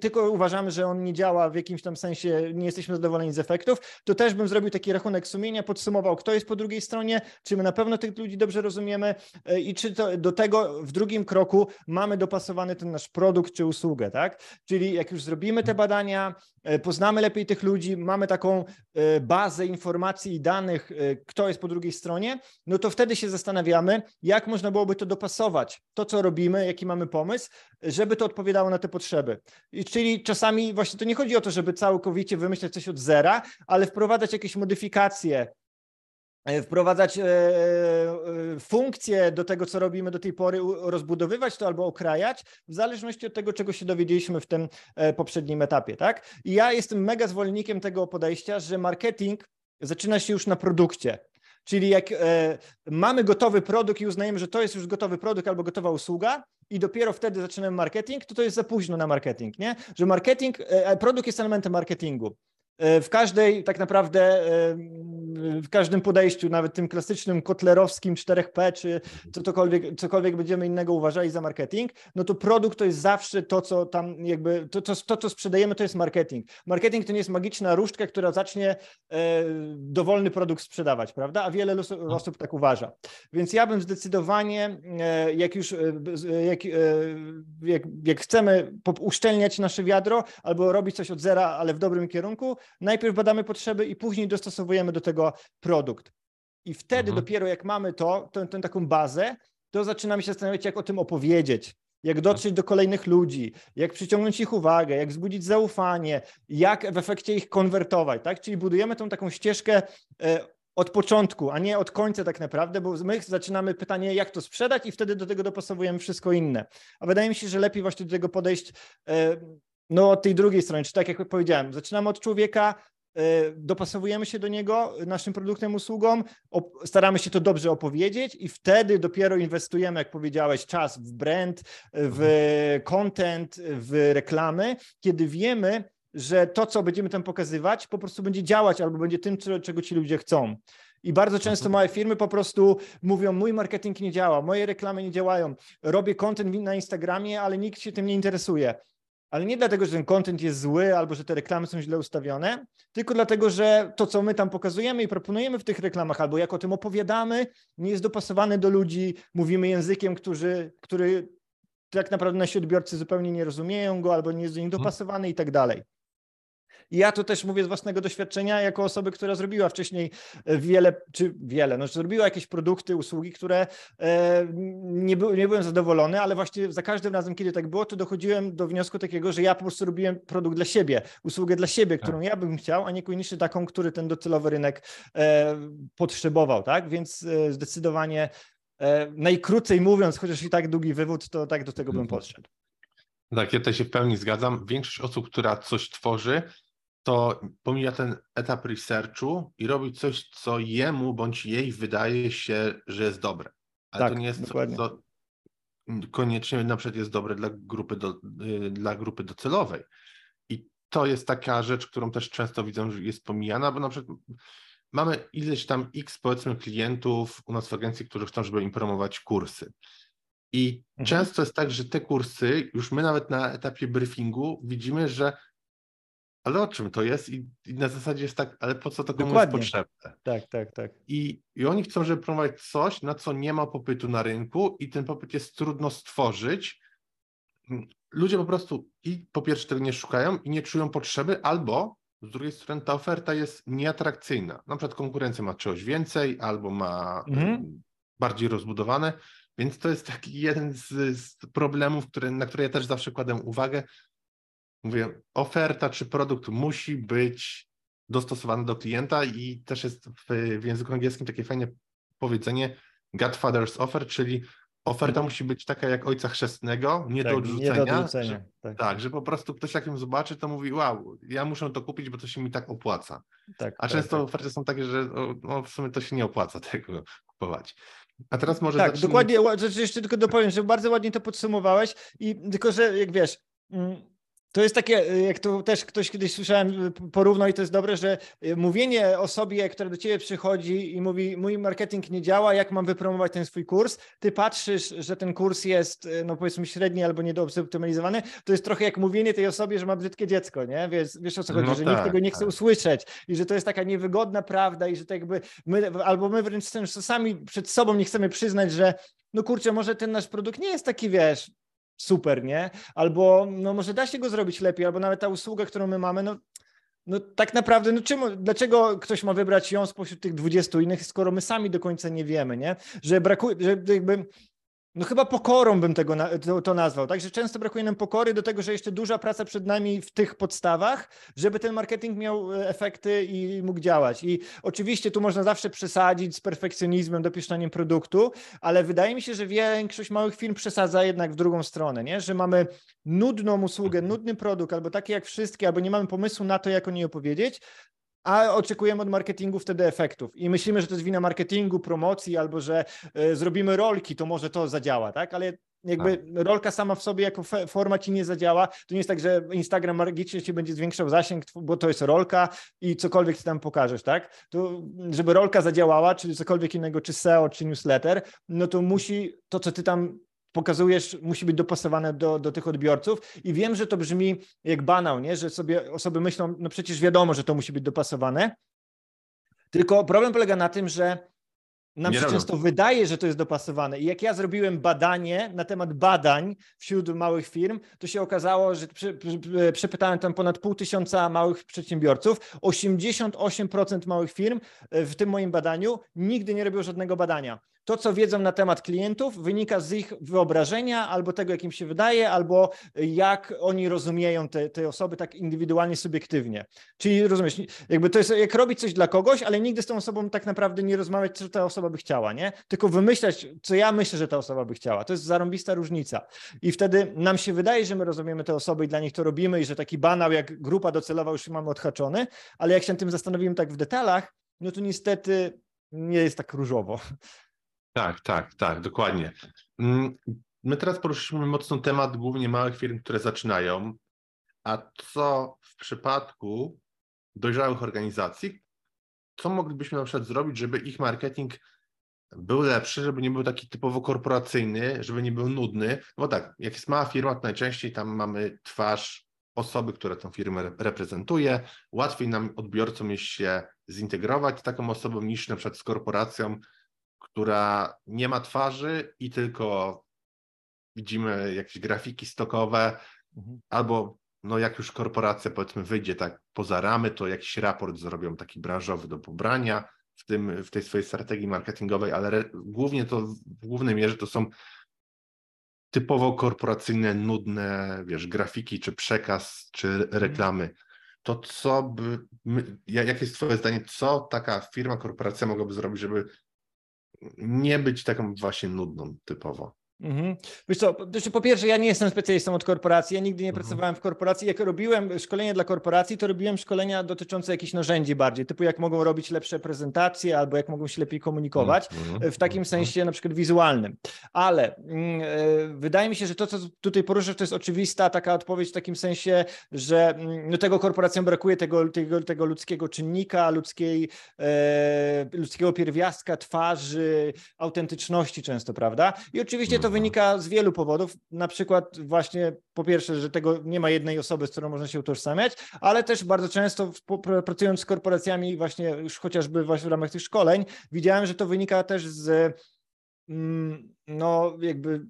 tylko uważamy, że on nie działa w jakimś tam sensie, nie jesteśmy zadowoleni z efektów, to też bym zrobił taki rachunek sumienia, podsumował, kto jest po drugiej stronie, czy my na pewno tych ludzi dobrze rozumiemy i czy to, do tego w drugim kroku mamy dopasowany ten nasz produkt czy usługę, tak? Czyli jak już zrobimy te badania, e, poznamy lepiej tych ludzi, mamy taką e, bazę informacji i danych, e, kto jest po drugiej stronie, no to wtedy się zastanawiamy, jak można byłoby to dopasować, to co robimy, jaki mamy pomysł, żeby to odpowiadało na te potrzeby. I czyli czasami właśnie to nie chodzi o to, żeby całkowicie wymyślać coś od zera, ale wprowadzać jakieś modyfikacje, wprowadzać e, e, funkcje do tego, co robimy do tej pory, rozbudowywać to albo okrajać, w zależności od tego, czego się dowiedzieliśmy w tym poprzednim etapie, tak? I ja jestem mega zwolennikiem tego podejścia, że marketing zaczyna się już na produkcie. Czyli jak mamy gotowy produkt i uznajemy, że to jest już gotowy produkt albo gotowa usługa, i dopiero wtedy zaczynamy marketing, to to jest za późno na marketing, nie? Że marketing, produkt jest elementem marketingu. E, w każdej, tak naprawdę, e, w każdym podejściu, nawet tym klasycznym kotlerowskim 4P, czy cokolwiek, cokolwiek będziemy innego uważali za marketing, no to produkt to jest zawsze to, co tam jakby, to, to, to co sprzedajemy, to jest marketing. Marketing to nie jest magiczna różdżka, która zacznie e, dowolny produkt sprzedawać, prawda? A wiele no. osób tak uważa. Więc ja bym zdecydowanie, jak już, jak, jak, jak chcemy uszczelniać nasze wiadro, albo robić coś od zera, ale w dobrym kierunku, najpierw badamy potrzeby i później dostosowujemy do tego produkt. I wtedy mhm. dopiero jak mamy to, tę, tę taką bazę, to zaczynamy się zastanawiać, jak o tym opowiedzieć, jak dotrzeć do kolejnych ludzi, jak przyciągnąć ich uwagę, jak wzbudzić zaufanie, jak w efekcie ich konwertować, tak? Czyli budujemy tą taką ścieżkę e, od początku, a nie od końca tak naprawdę, bo my zaczynamy pytanie, jak to sprzedać i wtedy do tego dopasowujemy wszystko inne. A wydaje mi się, że lepiej właśnie do tego podejść e, no od tej drugiej strony, czy tak jak powiedziałem, zaczynamy od człowieka, e, dopasowujemy się do niego naszym produktem, usługą, staramy się to dobrze opowiedzieć i wtedy dopiero inwestujemy, jak powiedziałeś, czas w brand, w content, w reklamy, kiedy wiemy, że to, co będziemy tam pokazywać, po prostu będzie działać albo będzie tym, czego ci ludzie chcą. I bardzo często małe firmy po prostu mówią: Mój marketing nie działa, moje reklamy nie działają, robię content na Instagramie, ale nikt się tym nie interesuje ale nie dlatego, że ten content jest zły albo że te reklamy są źle ustawione, tylko dlatego, że to, co my tam pokazujemy i proponujemy w tych reklamach, albo jak o tym opowiadamy, nie jest dopasowane do ludzi, mówimy językiem, który, który tak naprawdę nasi odbiorcy zupełnie nie rozumieją go, albo nie jest do nich mhm. dopasowany i tak dalej. I ja to też mówię z własnego doświadczenia, jako osoby, która zrobiła wcześniej e, wiele, czy wiele, no, zrobiła jakieś produkty, usługi, które e, nie, by, nie byłem zadowolony, ale właśnie za każdym razem, kiedy tak było, to dochodziłem do wniosku takiego, że ja po prostu robiłem produkt dla siebie, usługę dla siebie, którą tak. ja bym chciał, a niekoniecznie taką, który ten docelowy rynek e, potrzebował, tak? Więc zdecydowanie najkrócej mówiąc, chociaż i tak długi wywód, to tak do tego bym mhm. podszedł. Tak, ja też się w pełni zgadzam. Większość osób, która coś tworzy, to pomija ten etap researchu i robi coś, co jemu bądź jej wydaje się, że jest dobre. Ale Tak, to nie jest dokładnie. coś, co koniecznie na przykład jest dobre dla grupy, do, y, dla grupy docelowej. I to jest taka rzecz, którą też często widzę, że jest pomijana, bo na przykład mamy ileś tam x powiedzmy klientów u nas w agencji, którzy chcą, żeby im promować kursy. I Mhm. często jest tak, że te kursy, już my nawet na etapie briefingu widzimy, że ale o czym to jest? I, i na zasadzie jest tak, ale po co to komu Dokładnie. jest potrzebne? Tak, tak, tak. I, I oni chcą, żeby promować coś, na co nie ma popytu na rynku i ten popyt jest trudno stworzyć. Ludzie po prostu i po pierwsze tego nie szukają i nie czują potrzeby, albo z drugiej strony ta oferta jest nieatrakcyjna. Na przykład konkurencja ma czegoś więcej, albo ma Mhm. bardziej rozbudowane, więc to jest taki jeden z, z problemów, które, na które ja też zawsze kładę uwagę. Mówię, oferta czy produkt musi być dostosowany do klienta i też jest w, w języku angielskim takie fajne powiedzenie Godfather's offer, czyli oferta musi być taka jak ojca chrzestnego, nie do tak, odrzucenia. Nie do odrzucenia. że- Tak, tak, że po prostu ktoś jak ją zobaczy, to mówi, wow, ja muszę to kupić, bo to się mi tak opłaca. tak, A tak, często tak. oferty są takie, że no, w sumie to się nie opłaca <laughs> tego kupować. A teraz może Tak, zacznijmy- dokładnie, jeszcze tylko dopowiem, że bardzo ładnie to podsumowałeś i tylko, że jak wiesz, mm, to jest takie, y, jak to też ktoś kiedyś słyszałem, y, porównał i to jest dobre, że y, mówienie osobie, która do ciebie przychodzi i mówi, mój marketing nie działa, jak mam wypromować ten swój kurs, ty patrzysz, że ten kurs jest, no powiedzmy średni albo niedozoptymalizowany, to jest trochę jak mówienie tej osobie, że ma brzydkie dziecko, nie? Wiesz, wiesz o co chodzi, No że nikt tak, tego nie chce tak. usłyszeć i że to jest taka niewygodna prawda i że tak jakby my, albo my wręcz sami przed sobą nie chcemy przyznać, że no kurczę, może ten nasz produkt nie jest taki, wiesz, super, nie? Albo no może da się go zrobić lepiej, albo nawet ta usługa, którą my mamy, no, no tak naprawdę, no czemu, dlaczego ktoś ma wybrać ją spośród tych 20 innych, skoro my sami do końca nie wiemy, nie? Że brakuje, że jakby no chyba pokorą bym tego to, to nazwał, tak? Że często brakuje nam pokory do tego, że jeszcze duża praca przed nami w tych podstawach, żeby ten marketing miał e, efekty i mógł działać. I oczywiście tu można zawsze przesadzić z perfekcjonizmem, dopieszczaniem produktu, ale wydaje mi się, że większość małych firm przesadza jednak w drugą stronę, nie? Że mamy nudną usługę, nudny produkt, albo takie jak wszystkie, albo nie mamy pomysłu na to, jak o niej opowiedzieć, a oczekujemy od marketingu wtedy efektów. I myślimy, że to jest wina marketingu, promocji, albo że e, zrobimy rolki, to może to zadziała, tak? Ale jakby rolka sama w sobie jako forma ci nie zadziała. To nie jest tak, że Instagram magicznie ci będzie zwiększał zasięg, bo to jest rolka i cokolwiek ty tam pokażesz, tak? To żeby rolka zadziałała, czy cokolwiek innego, czy SEO, czy newsletter, no to musi to, co ty tam pokazujesz, musi być dopasowane do, do tych odbiorców. I wiem, że to brzmi jak banał, nie? że sobie osoby myślą, no przecież wiadomo, że to musi być dopasowane. Tylko problem polega na tym, że nam Nie się robią. często wydaje, że to jest dopasowane. I jak ja zrobiłem badanie na temat badań wśród małych firm, to się okazało, że przy, przy, przepytałem tam ponad pół tysiąca małych przedsiębiorców. 88% małych firm e, w tym moim badaniu nigdy nie robiło żadnego badania. To, co wiedzą na temat klientów, wynika z ich wyobrażenia albo tego, jak im się wydaje, albo jak oni rozumieją te, te osoby tak indywidualnie, subiektywnie. Czyli rozumiesz, jakby to jest jak robić coś dla kogoś, ale nigdy z tą osobą tak naprawdę nie rozmawiać, co ta osoba by chciała, nie? Tylko wymyślać, co ja myślę, że ta osoba by chciała. To jest zarąbista różnica. I wtedy nam się wydaje, że my rozumiemy te osoby i dla nich to robimy i że taki banał jak grupa docelowa już mamy odhaczony, ale jak się tym zastanowimy tak w detalach, no to niestety nie jest tak różowo. Tak, tak, tak, dokładnie. Mm, My teraz poruszyliśmy mocno temat głównie małych firm, które zaczynają, a co w przypadku dojrzałych organizacji, co moglibyśmy na przykład zrobić, żeby ich marketing był lepszy, żeby nie był taki typowo korporacyjny, żeby nie był nudny, bo tak, jak jest mała firma, to najczęściej tam mamy twarz osoby, która tę firmę re- reprezentuje, łatwiej nam odbiorcom jest się zintegrować z taką osobą niż na przykład z korporacją, która nie ma twarzy i tylko widzimy jakieś grafiki stokowe, albo no jak już korporacja powiedzmy wyjdzie tak poza ramy, to jakiś raport zrobią taki branżowy do pobrania w, tym, w tej swojej strategii marketingowej, ale re, głównie to w głównej mierze to są typowo korporacyjne, nudne, wiesz, grafiki, czy przekaz, czy reklamy. To co by, my, ja- jakie jest twoje zdanie, co taka firma, korporacja mogłaby zrobić, żeby nie być taką właśnie nudną typowo? Mhm. Wiesz co, po pierwsze, ja nie jestem specjalistą od korporacji, ja nigdy nie mhm. pracowałem w korporacji. Jak robiłem szkolenie dla korporacji, to robiłem szkolenia dotyczące jakichś narzędzi bardziej, typu jak mogą robić lepsze prezentacje albo jak mogą się lepiej komunikować, mhm. w takim mhm. sensie na przykład wizualnym. Ale e, wydaje mi się, że to, co tutaj poruszasz, to jest oczywista taka odpowiedź w takim sensie, że mm, no, tego korporacjom brakuje tego, tego, tego ludzkiego czynnika, ludzkiej, e, ludzkiego pierwiastka, twarzy, autentyczności często, prawda? I oczywiście to wynika z wielu powodów. Na przykład właśnie po pierwsze, że tego nie ma jednej osoby, z którą można się utożsamiać, ale też bardzo często pracując z korporacjami właśnie już chociażby właśnie w ramach tych szkoleń, widziałem, że to wynika też z mm, no jakby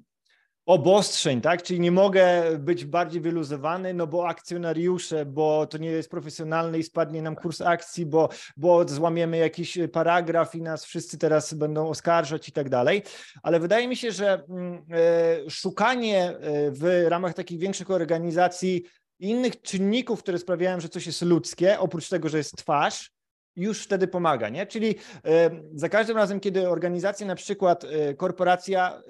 obostrzeń, tak? Czyli nie mogę być bardziej wyluzowany, no bo akcjonariusze, bo to nie jest profesjonalne i spadnie nam kurs akcji, bo, bo złamiemy jakiś paragraf i nas wszyscy teraz będą oskarżać i tak dalej. Ale wydaje mi się, że mm, e, szukanie e, w ramach takich większych organizacji innych czynników, które sprawiają, że coś jest ludzkie, oprócz tego, że jest twarz, już wtedy pomaga, nie? Czyli e, za każdym razem, kiedy organizacja, na przykład korporacja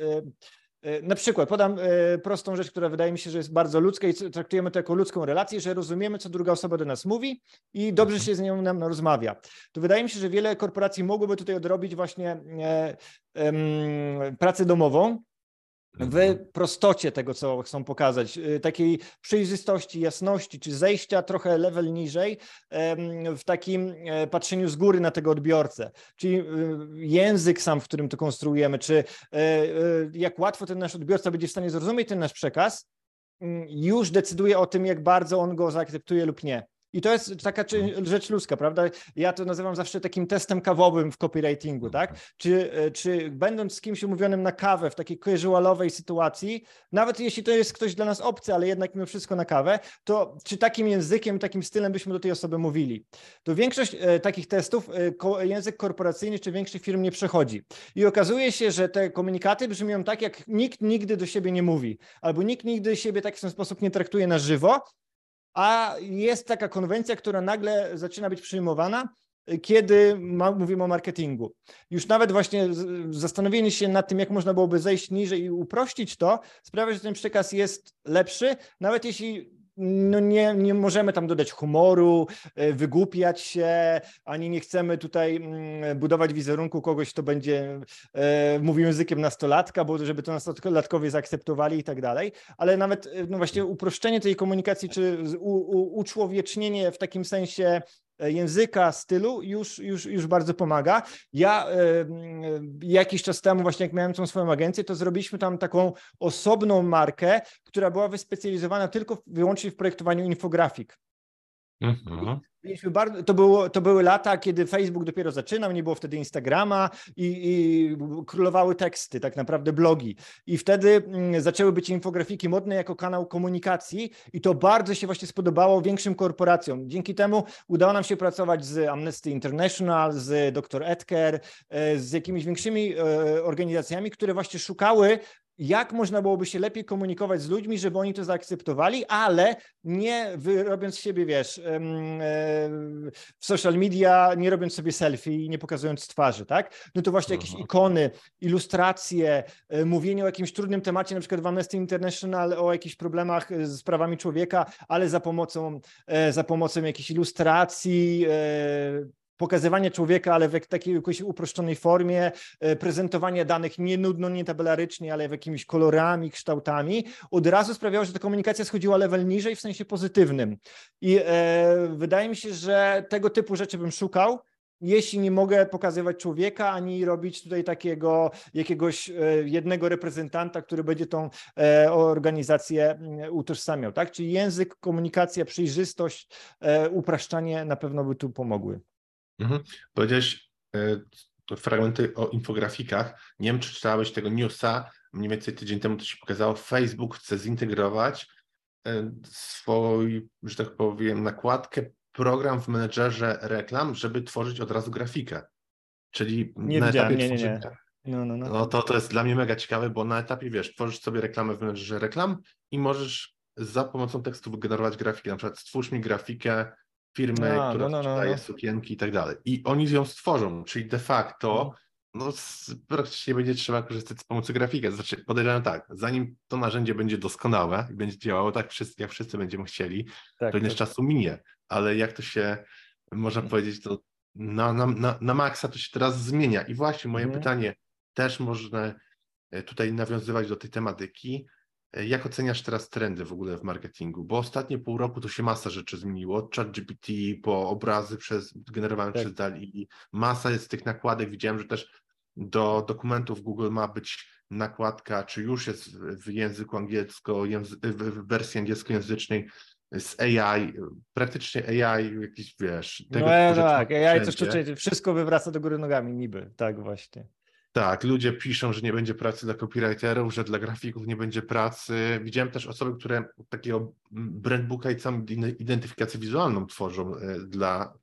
na przykład podam e, prostą rzecz, która wydaje mi się, że jest bardzo ludzka i traktujemy to jako ludzką relację, że rozumiemy, co druga osoba do nas mówi i dobrze się z nią nam rozmawia. To wydaje mi się, że wiele korporacji mogłoby tutaj odrobić właśnie e, pracę domową, w prostocie tego, co chcą pokazać, y, takiej przejrzystości, jasności, czy zejścia trochę level niżej w takim e, patrzeniu z góry na tego odbiorcę, czyli y, język sam, w którym to konstruujemy, czy e, e, jak łatwo ten nasz odbiorca będzie w stanie zrozumieć ten nasz przekaz, mm, już decyduje o tym, jak bardzo on go zaakceptuje lub nie. I to jest taka rzecz ludzka, prawda? Ja to nazywam zawsze takim testem kawowym w copywritingu, tak? Czy, e, czy będąc z kimś umówionym na kawę w takiej casualowej sytuacji, nawet jeśli to jest ktoś dla nas obcy, ale jednak mimo wszystko na kawę, to czy takim językiem, takim stylem byśmy do tej osoby mówili? To większość e, takich testów e, język korporacyjny czy większych firm nie przechodzi. I okazuje się, że te komunikaty brzmią tak, jak nikt nigdy do siebie nie mówi, albo nikt nigdy siebie tak w ten sposób nie traktuje na żywo, a jest taka konwencja, która nagle zaczyna być przyjmowana, kiedy ma, mówimy o marketingu. Już nawet właśnie zastanowienie się nad tym, jak można byłoby zejść niżej i uprościć to, sprawia, że ten przekaz jest lepszy, nawet jeśli no nie, nie możemy tam dodać humoru, e, wygłupiać się, ani nie chcemy tutaj mm, budować wizerunku kogoś, kto będzie e, mówił językiem nastolatka, bo żeby to nastolatkowie zaakceptowali i tak dalej, ale nawet e, no właśnie uproszczenie tej komunikacji, czy u, u, uczłowiecznienie w takim sensie języka, stylu już, już, już bardzo pomaga. Ja y, jakiś czas temu, właśnie jak miałem tą swoją agencję, to zrobiliśmy tam taką osobną markę, która była wyspecjalizowana tylko wyłącznie w projektowaniu infografik. Mhm. Mieliśmy bardzo, to, było, to były lata, kiedy Facebook dopiero zaczynał, nie było wtedy Instagrama i, i królowały teksty, tak naprawdę blogi. I wtedy mm, zaczęły być infografiki modne jako kanał komunikacji i to bardzo się właśnie spodobało większym korporacjom. Dzięki temu udało nam się pracować z Amnesty International, z Dr. Edker, e, z jakimiś większymi e, organizacjami, które właśnie szukały jak można byłoby się lepiej komunikować z ludźmi, żeby oni to zaakceptowali, ale nie robiąc siebie, wiesz, w social media, nie robiąc sobie selfie i nie pokazując twarzy, tak? No to właśnie jakieś ikony, ilustracje, e, mówienie o jakimś trudnym temacie, na przykład w Amnesty International o jakichś problemach e, z prawami człowieka, ale za pomocą, e, za pomocą jakichś ilustracji, pokazywanie człowieka, ale w takiej jakiejś uproszczonej formie, e, prezentowanie danych nie nudno, nie tabelarycznie, ale w jakimiś kolorami, kształtami, od razu sprawiało, że ta komunikacja schodziła level niżej w sensie pozytywnym. I e, wydaje mi się, że tego typu rzeczy bym szukał, jeśli nie mogę pokazywać człowieka, ani robić tutaj takiego jakiegoś e, jednego reprezentanta, który będzie tą e, organizację mm, utożsamiał, tak? Czyli język, komunikacja, przejrzystość, upraszczanie na pewno by tu pomogły. Mhm. Powiedziałeś e, fragmenty o infografikach. Nie wiem, czy czytałeś tego newsa. Mniej więcej tydzień temu to się pokazało. Facebook chce zintegrować e, swój, że tak powiem, nakładkę, program w menedżerze reklam, żeby tworzyć od razu grafikę. Czyli nie na etapie nie, nie, nie. No, no, no. no to, to jest dla mnie mega ciekawe, bo na etapie, wiesz, tworzysz sobie reklamę w menedżerze reklam i możesz za pomocą tekstu wygenerować grafikę. Na przykład stwórz mi grafikę firmy, A, która no, no, sprzedaje no, sukienki i tak dalej. I oni ją stworzą, czyli de facto no, praktycznie będzie trzeba korzystać z pomocy grafika. Znaczy, podejrzewam tak, zanim to narzędzie będzie doskonałe i będzie działało tak, jak wszyscy będziemy chcieli, tak, to ile tak. czasu minie. Ale jak to się, można mhm. powiedzieć, to na, na, na, na maksa to się teraz zmienia. I właśnie moje mhm. pytanie też można e, tutaj nawiązywać do tej tematyki. Jak oceniasz teraz trendy w ogóle w marketingu? Bo ostatnie pół roku to się masa rzeczy zmieniło. Od ChatGPT po obrazy przez, generowane tak. przez DALI. Masa jest tych nakładek. Widziałem, że też do dokumentów Google ma być nakładka, czy już jest w języku angielsko, w wersji angielskojęzycznej z AI, praktycznie AI, jakiś wiesz. Tego no tak, AI coś to wszystko wywraca do góry nogami, niby, tak właśnie. Tak, ludzie piszą, że nie będzie pracy dla copywriterów, że dla grafików nie będzie pracy. Widziałem też osoby, które takiego brandbooka i całą identyfikację wizualną tworzą e, dla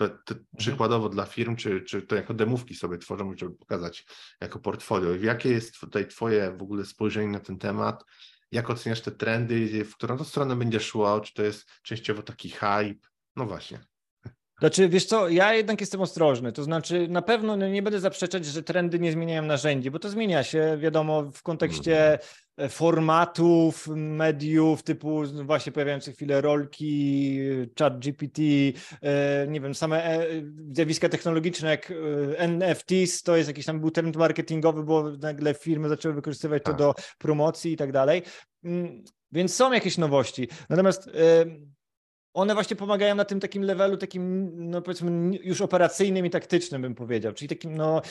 mhm. przykładowo dla firm, czy, czy to jako demówki sobie tworzą, żeby pokazać jako portfolio. Jakie jest tutaj Twoje w ogóle spojrzenie na ten temat? Jak oceniasz te trendy? W którą to stronę będzie szło? Czy to jest częściowo taki hype? No właśnie. Znaczy, wiesz co, ja jednak jestem ostrożny, to znaczy na pewno nie będę zaprzeczać, że trendy nie zmieniają narzędzi, bo to zmienia się, wiadomo, w kontekście mhm. formatów, mediów, typu właśnie pojawiające chwilę rolki, chat GPT, e, nie wiem, same e, zjawiska technologiczne jak e, NFTs, to jest jakiś tam był trend marketingowy, bo nagle firmy zaczęły wykorzystywać to tak. do promocji i tak dalej. Mm, więc są jakieś nowości. Natomiast one właśnie pomagają na tym takim levelu, takim, no powiedzmy, już operacyjnym i taktycznym, bym powiedział. Czyli takim, no,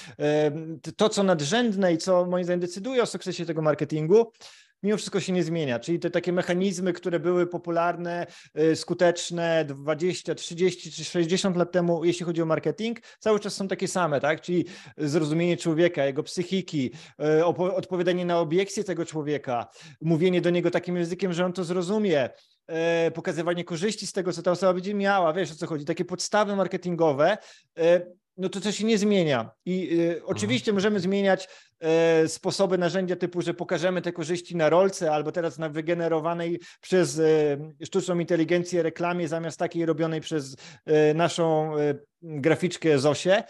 to, co nadrzędne i co moim zdaniem decyduje o sukcesie tego marketingu, mimo wszystko się nie zmienia. Czyli te takie mechanizmy, które były popularne, y, skuteczne 20, 30 czy 60 lat temu, jeśli chodzi o marketing, cały czas są takie same, tak? Czyli zrozumienie człowieka, jego psychiki, y, odpowiadanie na obiekcje tego człowieka, mówienie do niego takim językiem, że on to zrozumie, e, pokazywanie korzyści z tego, co ta osoba będzie miała, wiesz o co chodzi, takie podstawy marketingowe, no to to się nie zmienia. I y, oczywiście mhm. możemy zmieniać y, sposoby, narzędzia typu, że pokażemy te korzyści na rolce albo teraz na wygenerowanej przez y, sztuczną inteligencję reklamie zamiast takiej robionej przez naszą graficzkę Zosię,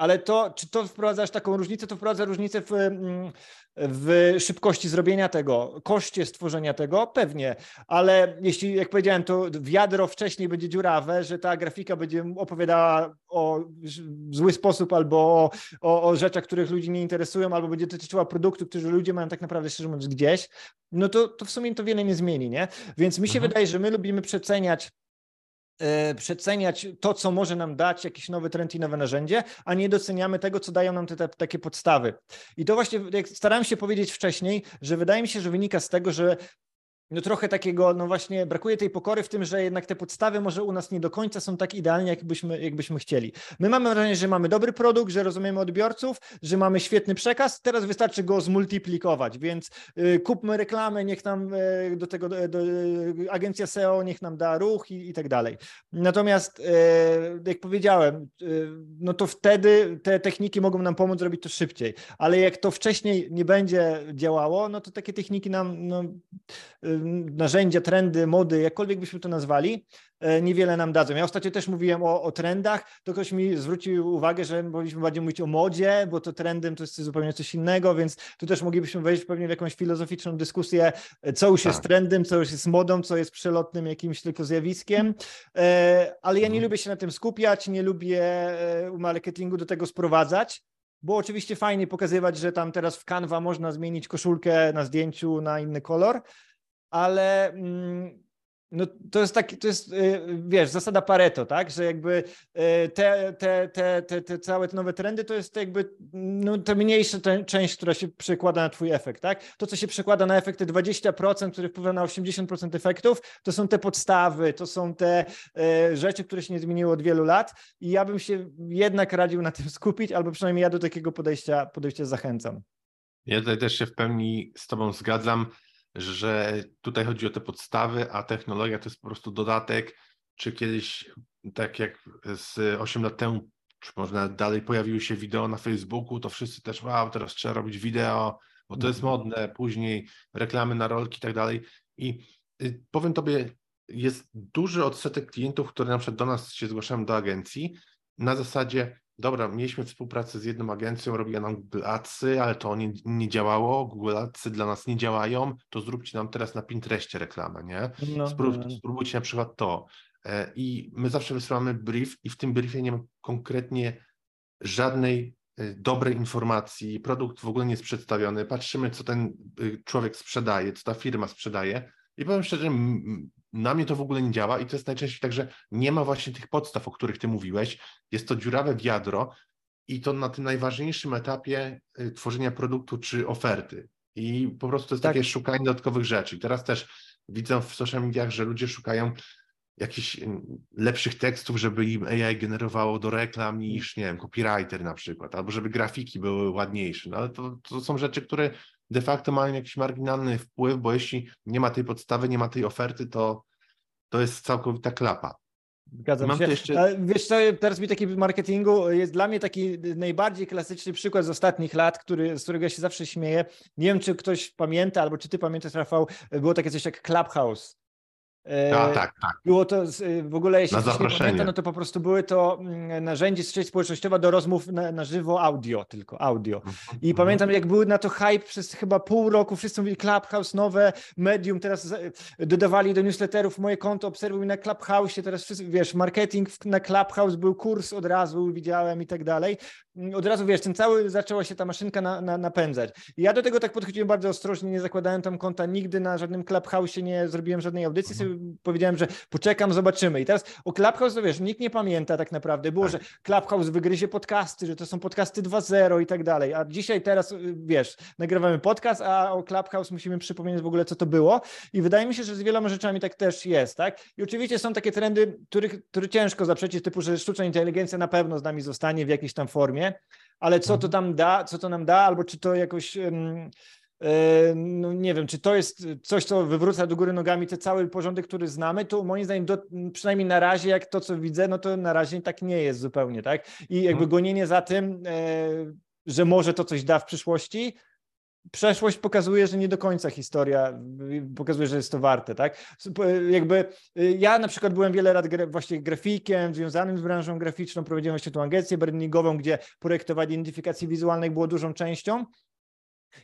ale to, czy to wprowadzasz taką różnicę, to wprowadza różnicę w, mm, w szybkości zrobienia tego, koszcie stworzenia tego, pewnie, ale jeśli, jak powiedziałem, to wiadro wcześniej będzie dziurawe, że ta grafika będzie opowiadała o zły sposób albo o, o, o rzeczach, których ludzi nie interesują, albo będzie dotyczyła produktu, który ludzie mają tak naprawdę, szczerze mówiąc, gdzieś, no to, to w sumie to wiele nie zmieni, nie? Więc mi się mhm. wydaje, że my lubimy przeceniać przeceniać to, co może nam dać jakiś nowy trend i nowe narzędzie, a nie doceniamy tego, co dają nam te, te takie podstawy. I to właśnie, starałem się powiedzieć wcześniej, że wydaje mi się, że wynika z tego, że no trochę takiego, no właśnie brakuje tej pokory w tym, że jednak te podstawy może u nas nie do końca są tak idealnie, jakbyśmy, jakbyśmy chcieli. My mamy wrażenie, że mamy dobry produkt, że rozumiemy odbiorców, że mamy świetny przekaz, teraz wystarczy go zmultiplikować, więc y, kupmy reklamę, niech nam y, do tego do, do, agencja SEO niech nam da ruch i, i tak dalej. Natomiast y, jak powiedziałem, y, no to wtedy te techniki mogą nam pomóc zrobić to szybciej, ale jak to wcześniej nie będzie działało, no to takie techniki nam no, y, narzędzia, trendy, mody, jakkolwiek byśmy to nazwali, e, niewiele nam dadzą. Ja ostatnio też mówiłem o, o trendach, to ktoś mi zwrócił uwagę, że powinniśmy bardziej mówić o modzie, bo to trendem to jest zupełnie coś innego, więc tu też moglibyśmy wejść pewnie w jakąś filozoficzną dyskusję, e, co już tak. jest trendem, co już jest modą, co jest przelotnym jakimś tylko zjawiskiem, e, ale ja nie mhm. lubię się na tym skupiać, nie lubię marketingu do tego sprowadzać, bo oczywiście fajnie pokazywać, że tam teraz w Canva można zmienić koszulkę na zdjęciu na inny kolor, ale mm, no to jest tak, to jest, y, wiesz, zasada Pareto, tak, że jakby y, te, te, te, te, te całe te nowe trendy to jest jakby no, ta mniejsza część, która się przekłada na twój efekt, tak? To, co się przekłada na efekty 20%, które wpływa na 80% efektów, to są te podstawy, to są te y, rzeczy, które się nie zmieniły od wielu lat i ja bym się jednak radził na tym <laughs> skupić, albo przynajmniej ja do takiego podejścia, podejścia zachęcam. Ja tutaj też się w pełni z tobą zgadzam że tutaj chodzi o te podstawy, a technologia to jest po prostu dodatek, czy kiedyś, tak jak z 8 lat temu, czy można dalej pojawiły się wideo na Facebooku, to wszyscy też, wow, teraz trzeba robić wideo, bo to jest mhm. modne, później reklamy na rolki i tak dalej. I y, powiem Tobie, jest duży odsetek klientów, które na przykład do nas się zgłaszają do agencji, na zasadzie dobra, mieliśmy współpracę z jedną agencją, robiła nam Google Adsy, ale to nie, nie działało, Google Adsy dla nas nie działają, to zróbcie nam teraz na Pinterestie reklamę, nie? No, Sprób, no. spróbujcie na przykład to. E, I my zawsze wysyłamy brief i w tym briefie nie ma konkretnie żadnej e, dobrej informacji, produkt w ogóle nie jest przedstawiony, patrzymy co ten y, człowiek sprzedaje, co ta firma sprzedaje i powiem szczerze, na mnie to w ogóle nie działa i to jest najczęściej tak, że nie ma właśnie tych podstaw, o których ty mówiłeś, jest to dziurawe wiadro i to na tym najważniejszym etapie y, tworzenia produktu czy oferty. I po prostu to jest Tak. takie szukanie dodatkowych rzeczy. I teraz też widzę w social mediach, że ludzie szukają jakichś mm, lepszych tekstów, żeby im AI generowało do reklam niż, nie wiem, copywriter na przykład, albo żeby grafiki były ładniejsze. No ale to, to są rzeczy, które de facto mają jakiś marginalny wpływ, bo jeśli nie ma tej podstawy, nie ma tej oferty, to, to jest całkowita klapa. Zgadzam Mam się. jeszcze- Wiesz co, teraz mi taki marketingu jest dla mnie taki najbardziej klasyczny przykład z ostatnich lat, który, z którego ja się zawsze śmieję. Nie wiem, czy ktoś pamięta, albo czy ty pamiętasz, Rafał, było takie coś jak Clubhouse. E, A tak, tak. Było to z- w ogóle, jeśli ktoś nie pamięta, no to po prostu były to mm, narzędzie sieć społecznościowa do rozmów na, na żywo audio, tylko audio. I Mhm. pamiętam, jak był na to hype przez chyba pół roku, wszyscy mówili Clubhouse, nowe medium, teraz za- dodawali do newsletterów moje konto, obserwuj na Clubhouse, teraz wszyscy, wiesz, marketing na Clubhouse był kurs od razu, widziałem i tak dalej. Mm, Od razu, wiesz, ten cały, zaczęła się ta maszynka na, na, napędzać. I ja do tego tak podchodziłem bardzo ostrożnie, nie zakładałem tam konta nigdy na żadnym Clubhouse, nie zrobiłem żadnej audycji, Mhm. sobie powiedziałem, że poczekam, zobaczymy. I teraz o Clubhouse, to wiesz, nikt nie pamięta tak naprawdę. Było, Tak. że Clubhouse wygryzie podcasty, że to są podcasty 2.0 i tak dalej. A dzisiaj teraz, y, wiesz, nagrywamy podcast, a o Clubhouse musimy przypomnieć w ogóle, co to było. I wydaje mi się, że z wieloma rzeczami tak też jest, tak? I oczywiście są takie trendy, których, które ciężko zaprzeczyć, typu, że sztuczna inteligencja na pewno z nami zostanie w jakiejś tam formie, ale co to tam da, co to nam da, albo czy to jakoś... e, no nie wiem, czy to jest coś, co wywróca do góry nogami ten cały porządek, który znamy, to moim zdaniem do, przynajmniej na razie, jak to, co widzę, no to na razie tak nie jest zupełnie, tak? I jakby Mhm. gonienie za tym, e, że może to coś da w przyszłości, przeszłość pokazuje, że nie do końca historia pokazuje, że jest to warte, tak? Jakby y, ja na przykład byłem wiele lat gra, właśnie grafikiem związanym z branżą graficzną, prowadziłem właśnie tą agencję brandingową, gdzie projektowanie identyfikacji wizualnej było dużą częścią.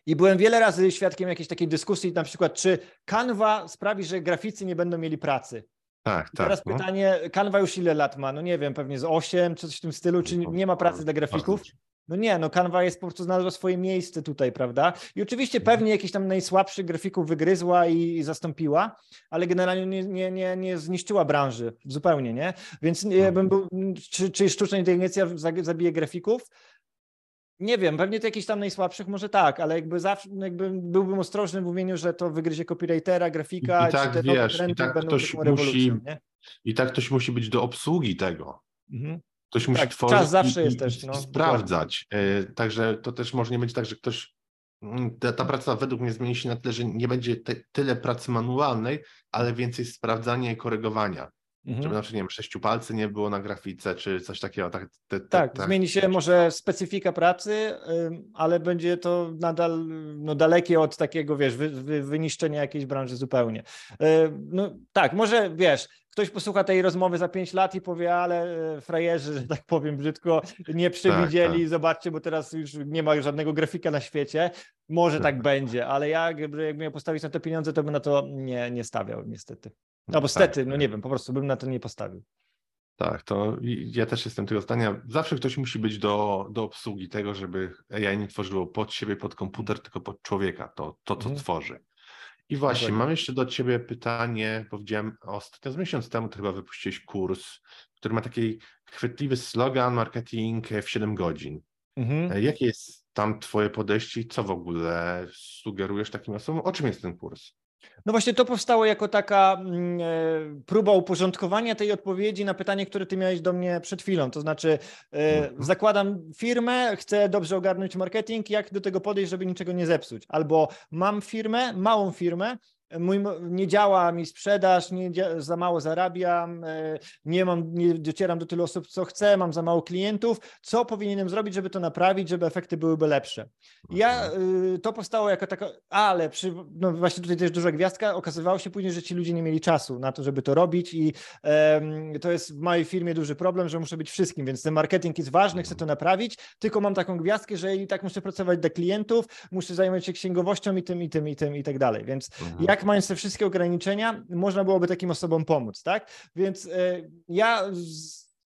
I byłem wiele razy świadkiem jakiejś takiej dyskusji, na przykład, czy Canva sprawi, że graficy nie będą mieli pracy. Tak, I tak. teraz no. pytanie, Canva już ile lat ma? No nie wiem, pewnie z 8 czy coś w tym stylu, czy nie ma pracy dla grafików? No nie, no Canva jest po prostu znalazła swoje miejsce tutaj, prawda? I oczywiście Mhm. pewnie jakiś tam najsłabszych grafików wygryzła i, i zastąpiła, ale generalnie nie, nie, nie, nie zniszczyła branży zupełnie, nie? Więc nie, Mhm. bym był, czy, czy sztuczna inteligencja za- zabije grafików? Nie wiem, pewnie to jakichś tam najsłabszych może tak, ale jakby zawsze jakby byłbym ostrożny w mówieniu, że to wygryzie copywritera, grafika, I- i tak, czy te nowe wiesz, i tak będą ktoś musi-? I tak ktoś musi być do obsługi tego. Mhm. Ktoś musi Tak, tworzyć czas zawsze i, jest i, też, i no, sprawdzać. E, Także to też może nie być tak, że ktoś. mm, Ta, ta praca według mnie zmieni się na tyle, że nie będzie te, tyle pracy manualnej, ale więcej sprawdzania i korygowania. Mhm. Żeby na przykład, nie wiem, sześciu palcy nie było na grafice, czy coś takiego. Tak, te, te, Tak, tak. zmieni się może specyfika pracy, ale będzie to nadal no, dalekie od takiego, wiesz, wy, wy, wyniszczenia jakiejś branży zupełnie. No tak, może wiesz, ktoś posłucha tej rozmowy za pięć lat i powie, ale e, frajerzy, że tak powiem brzydko, nie przewidzieli, tak. zobaczcie, bo teraz już nie ma żadnego grafika na świecie. Może tak Tak. będzie, ale ja, jakby jak miał postawić na te pieniądze, to bym na to nie, nie stawiał, niestety. No bo Tak, stety, no tak. nie wiem, po prostu bym na to nie postawił. Tak, to ja też jestem tego zdania. Zawsze ktoś musi być do, do obsługi tego, żeby AI nie tworzyło pod siebie, pod komputer, tylko pod człowieka, to, to co Mhm. tworzy. I właśnie, mam jeszcze do ciebie pytanie, bo widziałem ostatnio, z miesiąc temu to chyba wypuściłeś kurs, który ma taki chwytliwy slogan marketing w 7 godzin. Mhm. E, Jakie jest tam twoje podejście i co w ogóle sugerujesz takim osobom? O czym jest ten kurs? No właśnie to powstało jako taka mm, e, próba uporządkowania tej odpowiedzi na pytanie, które ty miałeś do mnie przed chwilą. To znaczy, e, Mhm. zakładam firmę, chcę dobrze ogarnąć marketing, jak do tego podejść, żeby niczego nie zepsuć. Albo mam firmę, małą firmę, mój, nie działa mi sprzedaż, nie, za mało zarabiam, e, nie mam, nie docieram do tylu osób, co chcę, mam za mało klientów. Co powinienem zrobić, żeby to naprawić, żeby efekty byłyby lepsze? Ja mhm. y, to powstało jako taka, ale przy, no właśnie tutaj też duża gwiazdka, okazywało się później, że ci ludzie nie mieli czasu na to, żeby to robić i to jest w mojej firmie duży problem, że muszę być wszystkim, więc ten marketing jest ważny, chcę to mhm. naprawić, tylko mam taką gwiazdkę, że i tak muszę pracować dla klientów, muszę zajmować się księgowością i tym, i tym, i tym, i tak dalej, więc mhm. Jak mając te wszystkie ograniczenia, można byłoby takim osobom pomóc, tak? Więc e, ja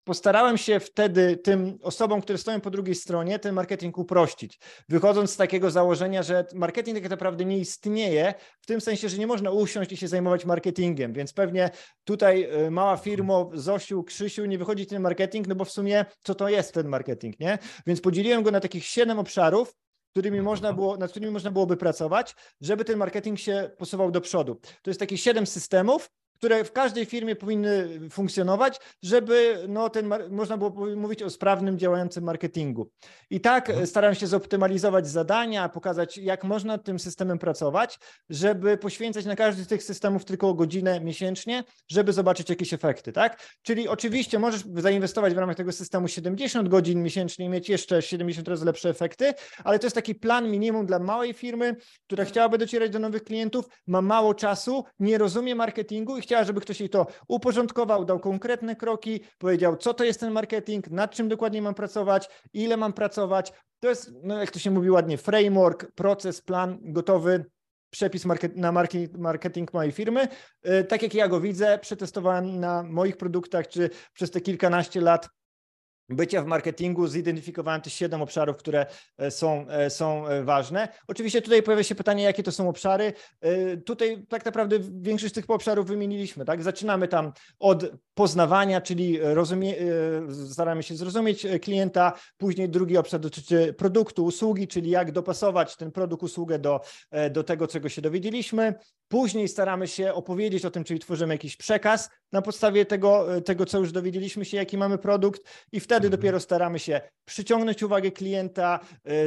postarałem się wtedy tym osobom, które stoją po drugiej stronie, ten marketing uprościć, wychodząc z takiego założenia, że marketing tak naprawdę nie istnieje, w tym sensie, że nie można usiąść i się zajmować marketingiem, więc pewnie tutaj e, mała firma, Zosiu, Krzysiu, nie wychodzi ten marketing, no bo w sumie co to jest ten marketing, nie? Więc podzieliłem go na takich siedem obszarów, którymi można było, nad którymi można byłoby pracować, żeby ten marketing się posuwał do przodu. To jest takie siedem systemów, które w każdej firmie powinny funkcjonować, żeby no, ten, można było mówić o sprawnym, działającym marketingu. I tak mhm. staram się zoptymalizować zadania, pokazać, jak można tym systemem pracować, żeby poświęcać na każdy z tych systemów tylko godzinę miesięcznie, żeby zobaczyć jakieś efekty, tak? Czyli oczywiście możesz zainwestować w ramach tego systemu 70 godzin miesięcznie i mieć jeszcze 70 razy lepsze efekty, ale to jest taki plan minimum dla małej firmy, która chciałaby docierać do nowych klientów, ma mało czasu, nie rozumie marketingu i chciała, żeby ktoś jej to uporządkował, dał konkretne kroki, powiedział, co to jest ten marketing, nad czym dokładnie mam pracować, ile mam pracować. To jest, no jak to się mówi ładnie, framework, proces, plan gotowy przepis market, na marketing mojej firmy. Y, tak jak ja go widzę, przetestowałem na moich produktach, czy przez te kilkanaście lat bycia w marketingu zidentyfikowałem te siedem obszarów, które e, są, e, są e, ważne. Oczywiście tutaj pojawia się pytanie, jakie to są obszary. Tutaj tak naprawdę większość z tych obszarów wymieniliśmy. Tak? Zaczynamy tam od poznawania, czyli rozumie, staramy się zrozumieć klienta. Później drugi obszar dotyczy produktu, usługi, czyli jak dopasować ten produkt, usługę do, do tego, czego się dowiedzieliśmy. Później staramy się opowiedzieć o tym, czyli tworzymy jakiś przekaz na podstawie tego, tego co już dowiedzieliśmy się, jaki mamy produkt i wtedy mhm. dopiero staramy się przyciągnąć uwagę klienta,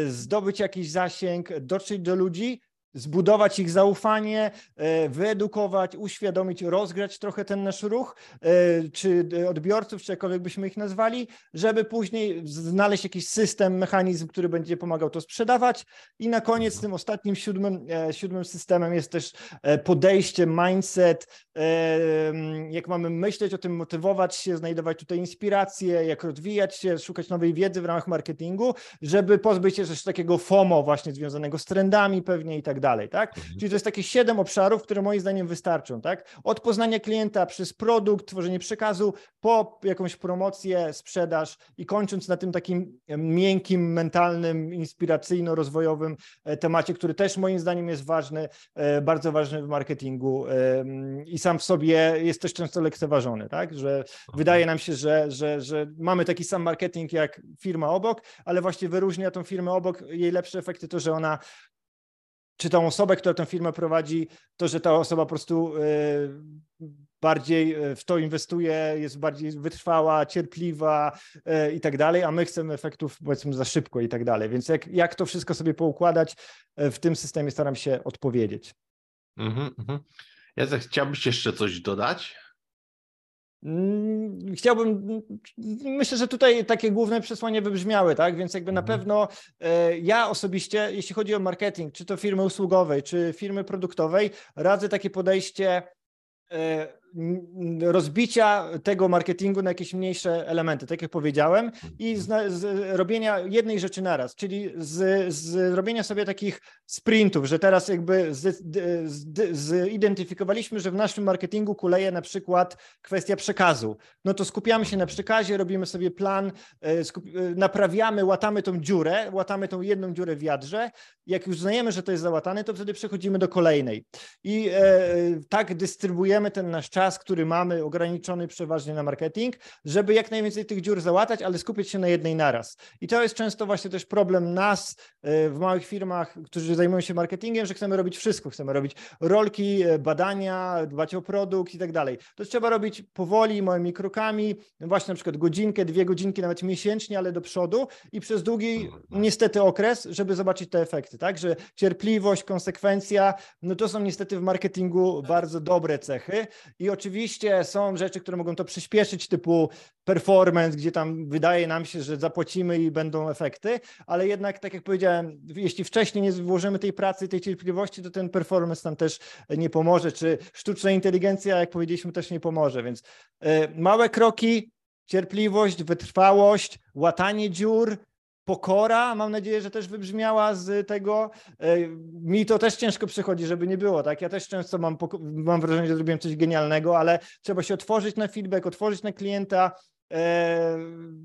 zdobyć jakiś zasięg, dotrzeć do ludzi, zbudować ich zaufanie, e, wyedukować, uświadomić, rozgrać trochę ten nasz ruch, e, czy odbiorców, czy jakkolwiek byśmy ich nazwali, żeby później znaleźć jakiś system, mechanizm, który będzie pomagał to sprzedawać. I na koniec tym ostatnim, siódmym, e, siódmym systemem jest też podejście, mindset, jak mamy myśleć o tym, motywować się, znajdować tutaj inspiracje, jak rozwijać się, szukać nowej wiedzy w ramach marketingu, żeby pozbyć się też takiego FOMO właśnie związanego z trendami pewnie i tak dalej, tak? Mhm. Czyli to jest takie siedem obszarów, które moim zdaniem wystarczą, tak? Od poznania klienta przez produkt, tworzenie przekazu, po jakąś promocję, sprzedaż i kończąc na tym takim miękkim, mentalnym, inspiracyjno-rozwojowym e, temacie, który też moim zdaniem jest ważny, e, bardzo ważny w marketingu i sam w sobie jest też często lekceważony, tak? Że wydaje nam się, że, że, że mamy taki sam marketing jak firma obok, ale właśnie wyróżnia tą firmę obok jej lepsze efekty to, że ona czy tą osobę, która tę firmę prowadzi, to, że ta osoba po prostu e, bardziej e, w to inwestuje, jest bardziej wytrwała, cierpliwa e, i tak dalej, a my chcemy efektów powiedzmy za szybko i tak dalej. Więc jak, jak to wszystko sobie poukładać, w tym systemie staram się odpowiedzieć. Mhm, mhm. Jacek, chciałbyś jeszcze coś dodać? Mm, chciałbym, myślę, że tutaj takie główne przesłania wybrzmiały, tak? Więc jakby na mhm. pewno e, ja osobiście, jeśli chodzi o marketing, czy to firmy usługowej, czy firmy produktowej, radzę takie podejście e, rozbicia tego marketingu na jakieś mniejsze elementy, tak jak powiedziałem, i z, z robienia jednej rzeczy naraz, czyli z, z robienia sobie takich sprintów, że teraz jakby zidentyfikowaliśmy, że w naszym marketingu kuleje na przykład kwestia przekazu. No to skupiamy się na przekazie, robimy sobie plan, e, e, naprawiamy, łatamy tą dziurę, łatamy tą jedną dziurę w jadrze. Jak już uznajemy, że to jest załatane, to wtedy przechodzimy do kolejnej. I e, tak dystrybuujemy ten nasz czas czas, który mamy, ograniczony przeważnie na marketing, żeby jak najwięcej tych dziur załatać, ale skupić się na jednej naraz. I to jest często właśnie też problem nas e, w małych firmach, którzy zajmują się marketingiem, że chcemy robić wszystko. Chcemy robić rolki, e, badania, dbać o produkt i tak dalej. To trzeba robić powoli, małymi krokami, właśnie na przykład godzinkę, dwie godzinki, nawet miesięcznie, ale do przodu i przez długi niestety okres, żeby zobaczyć te efekty, tak? Że cierpliwość, konsekwencja, no to są niestety w marketingu bardzo dobre cechy i oczywiście są rzeczy, które mogą to przyspieszyć, typu performance, gdzie tam wydaje nam się, że zapłacimy i będą efekty, ale jednak, tak jak powiedziałem, jeśli wcześniej nie włożymy tej pracy, tej cierpliwości, to ten performance nam też nie pomoże, czy sztuczna inteligencja, jak powiedzieliśmy, też nie pomoże, więc e, małe kroki, cierpliwość, wytrwałość, łatanie dziur, pokora, mam nadzieję, że też wybrzmiała z tego. E, Mi to też ciężko przychodzi, żeby nie było, tak? Ja też często mam, mam wrażenie, że zrobiłem coś genialnego, ale trzeba się otworzyć na feedback, otworzyć na klienta, e,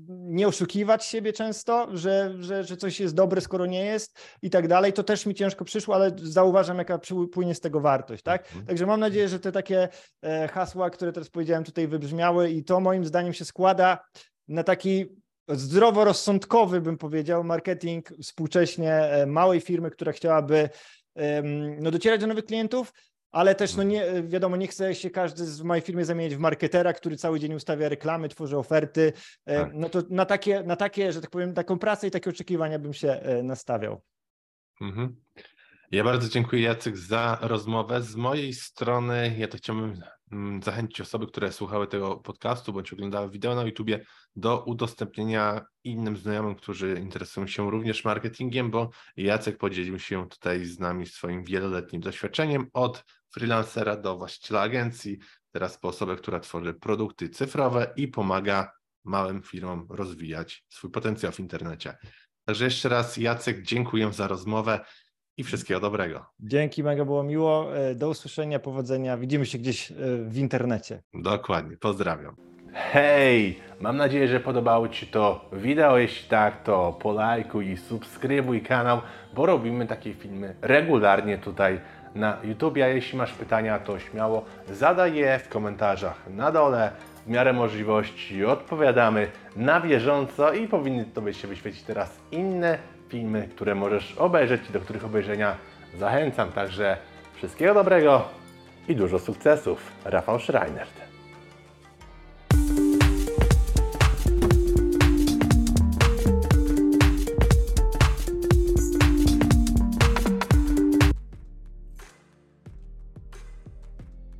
nie oszukiwać siebie często, że, że, że coś jest dobre, skoro nie jest i tak dalej. To też mi ciężko przyszło, ale zauważam, jaka płynie z tego wartość, tak? Mhm. Także mam nadzieję, że te takie e, hasła, które teraz powiedziałem tutaj wybrzmiały i to moim zdaniem się składa na taki zdroworozsądkowy, bym powiedział, marketing współcześnie e, małej firmy, która chciałaby no, docierać do nowych klientów, ale też, no nie, wiadomo, nie chce się każdy z w mojej firmie zamienić w marketera, który cały dzień ustawia reklamy, tworzy oferty. E, Tak. No to na takie, na takie, że tak powiem, taką pracę i takie oczekiwania bym się e, nastawiał. Mhm. Ja bardzo dziękuję Jacek za rozmowę. Z mojej strony ja to chciałbym zachęcić osoby, które słuchały tego podcastu bądź oglądały wideo na YouTubie do udostępnienia innym znajomym, którzy interesują się również marketingiem, bo Jacek podzielił się tutaj z nami swoim wieloletnim doświadczeniem od freelancera do właściciela agencji, teraz po osobę, która tworzy produkty cyfrowe i pomaga małym firmom rozwijać swój potencjał w internecie. Także jeszcze raz Jacek, dziękuję za rozmowę i wszystkiego dobrego. Dzięki, mega było miło. E, Do usłyszenia, powodzenia. Widzimy się gdzieś e, w internecie. Dokładnie, pozdrawiam. Hej, mam nadzieję, że podobało Ci to wideo. Jeśli tak, to polajkuj i subskrybuj kanał, bo robimy takie filmy regularnie tutaj na YouTube. A jeśli masz pytania, to śmiało zadaj je w komentarzach na dole. W miarę możliwości odpowiadamy na bieżąco i powinny Tobie się wyświecić teraz inne filmy, które możesz obejrzeć i do których obejrzenia zachęcam. Także wszystkiego dobrego i dużo sukcesów. Rafał Schreiner.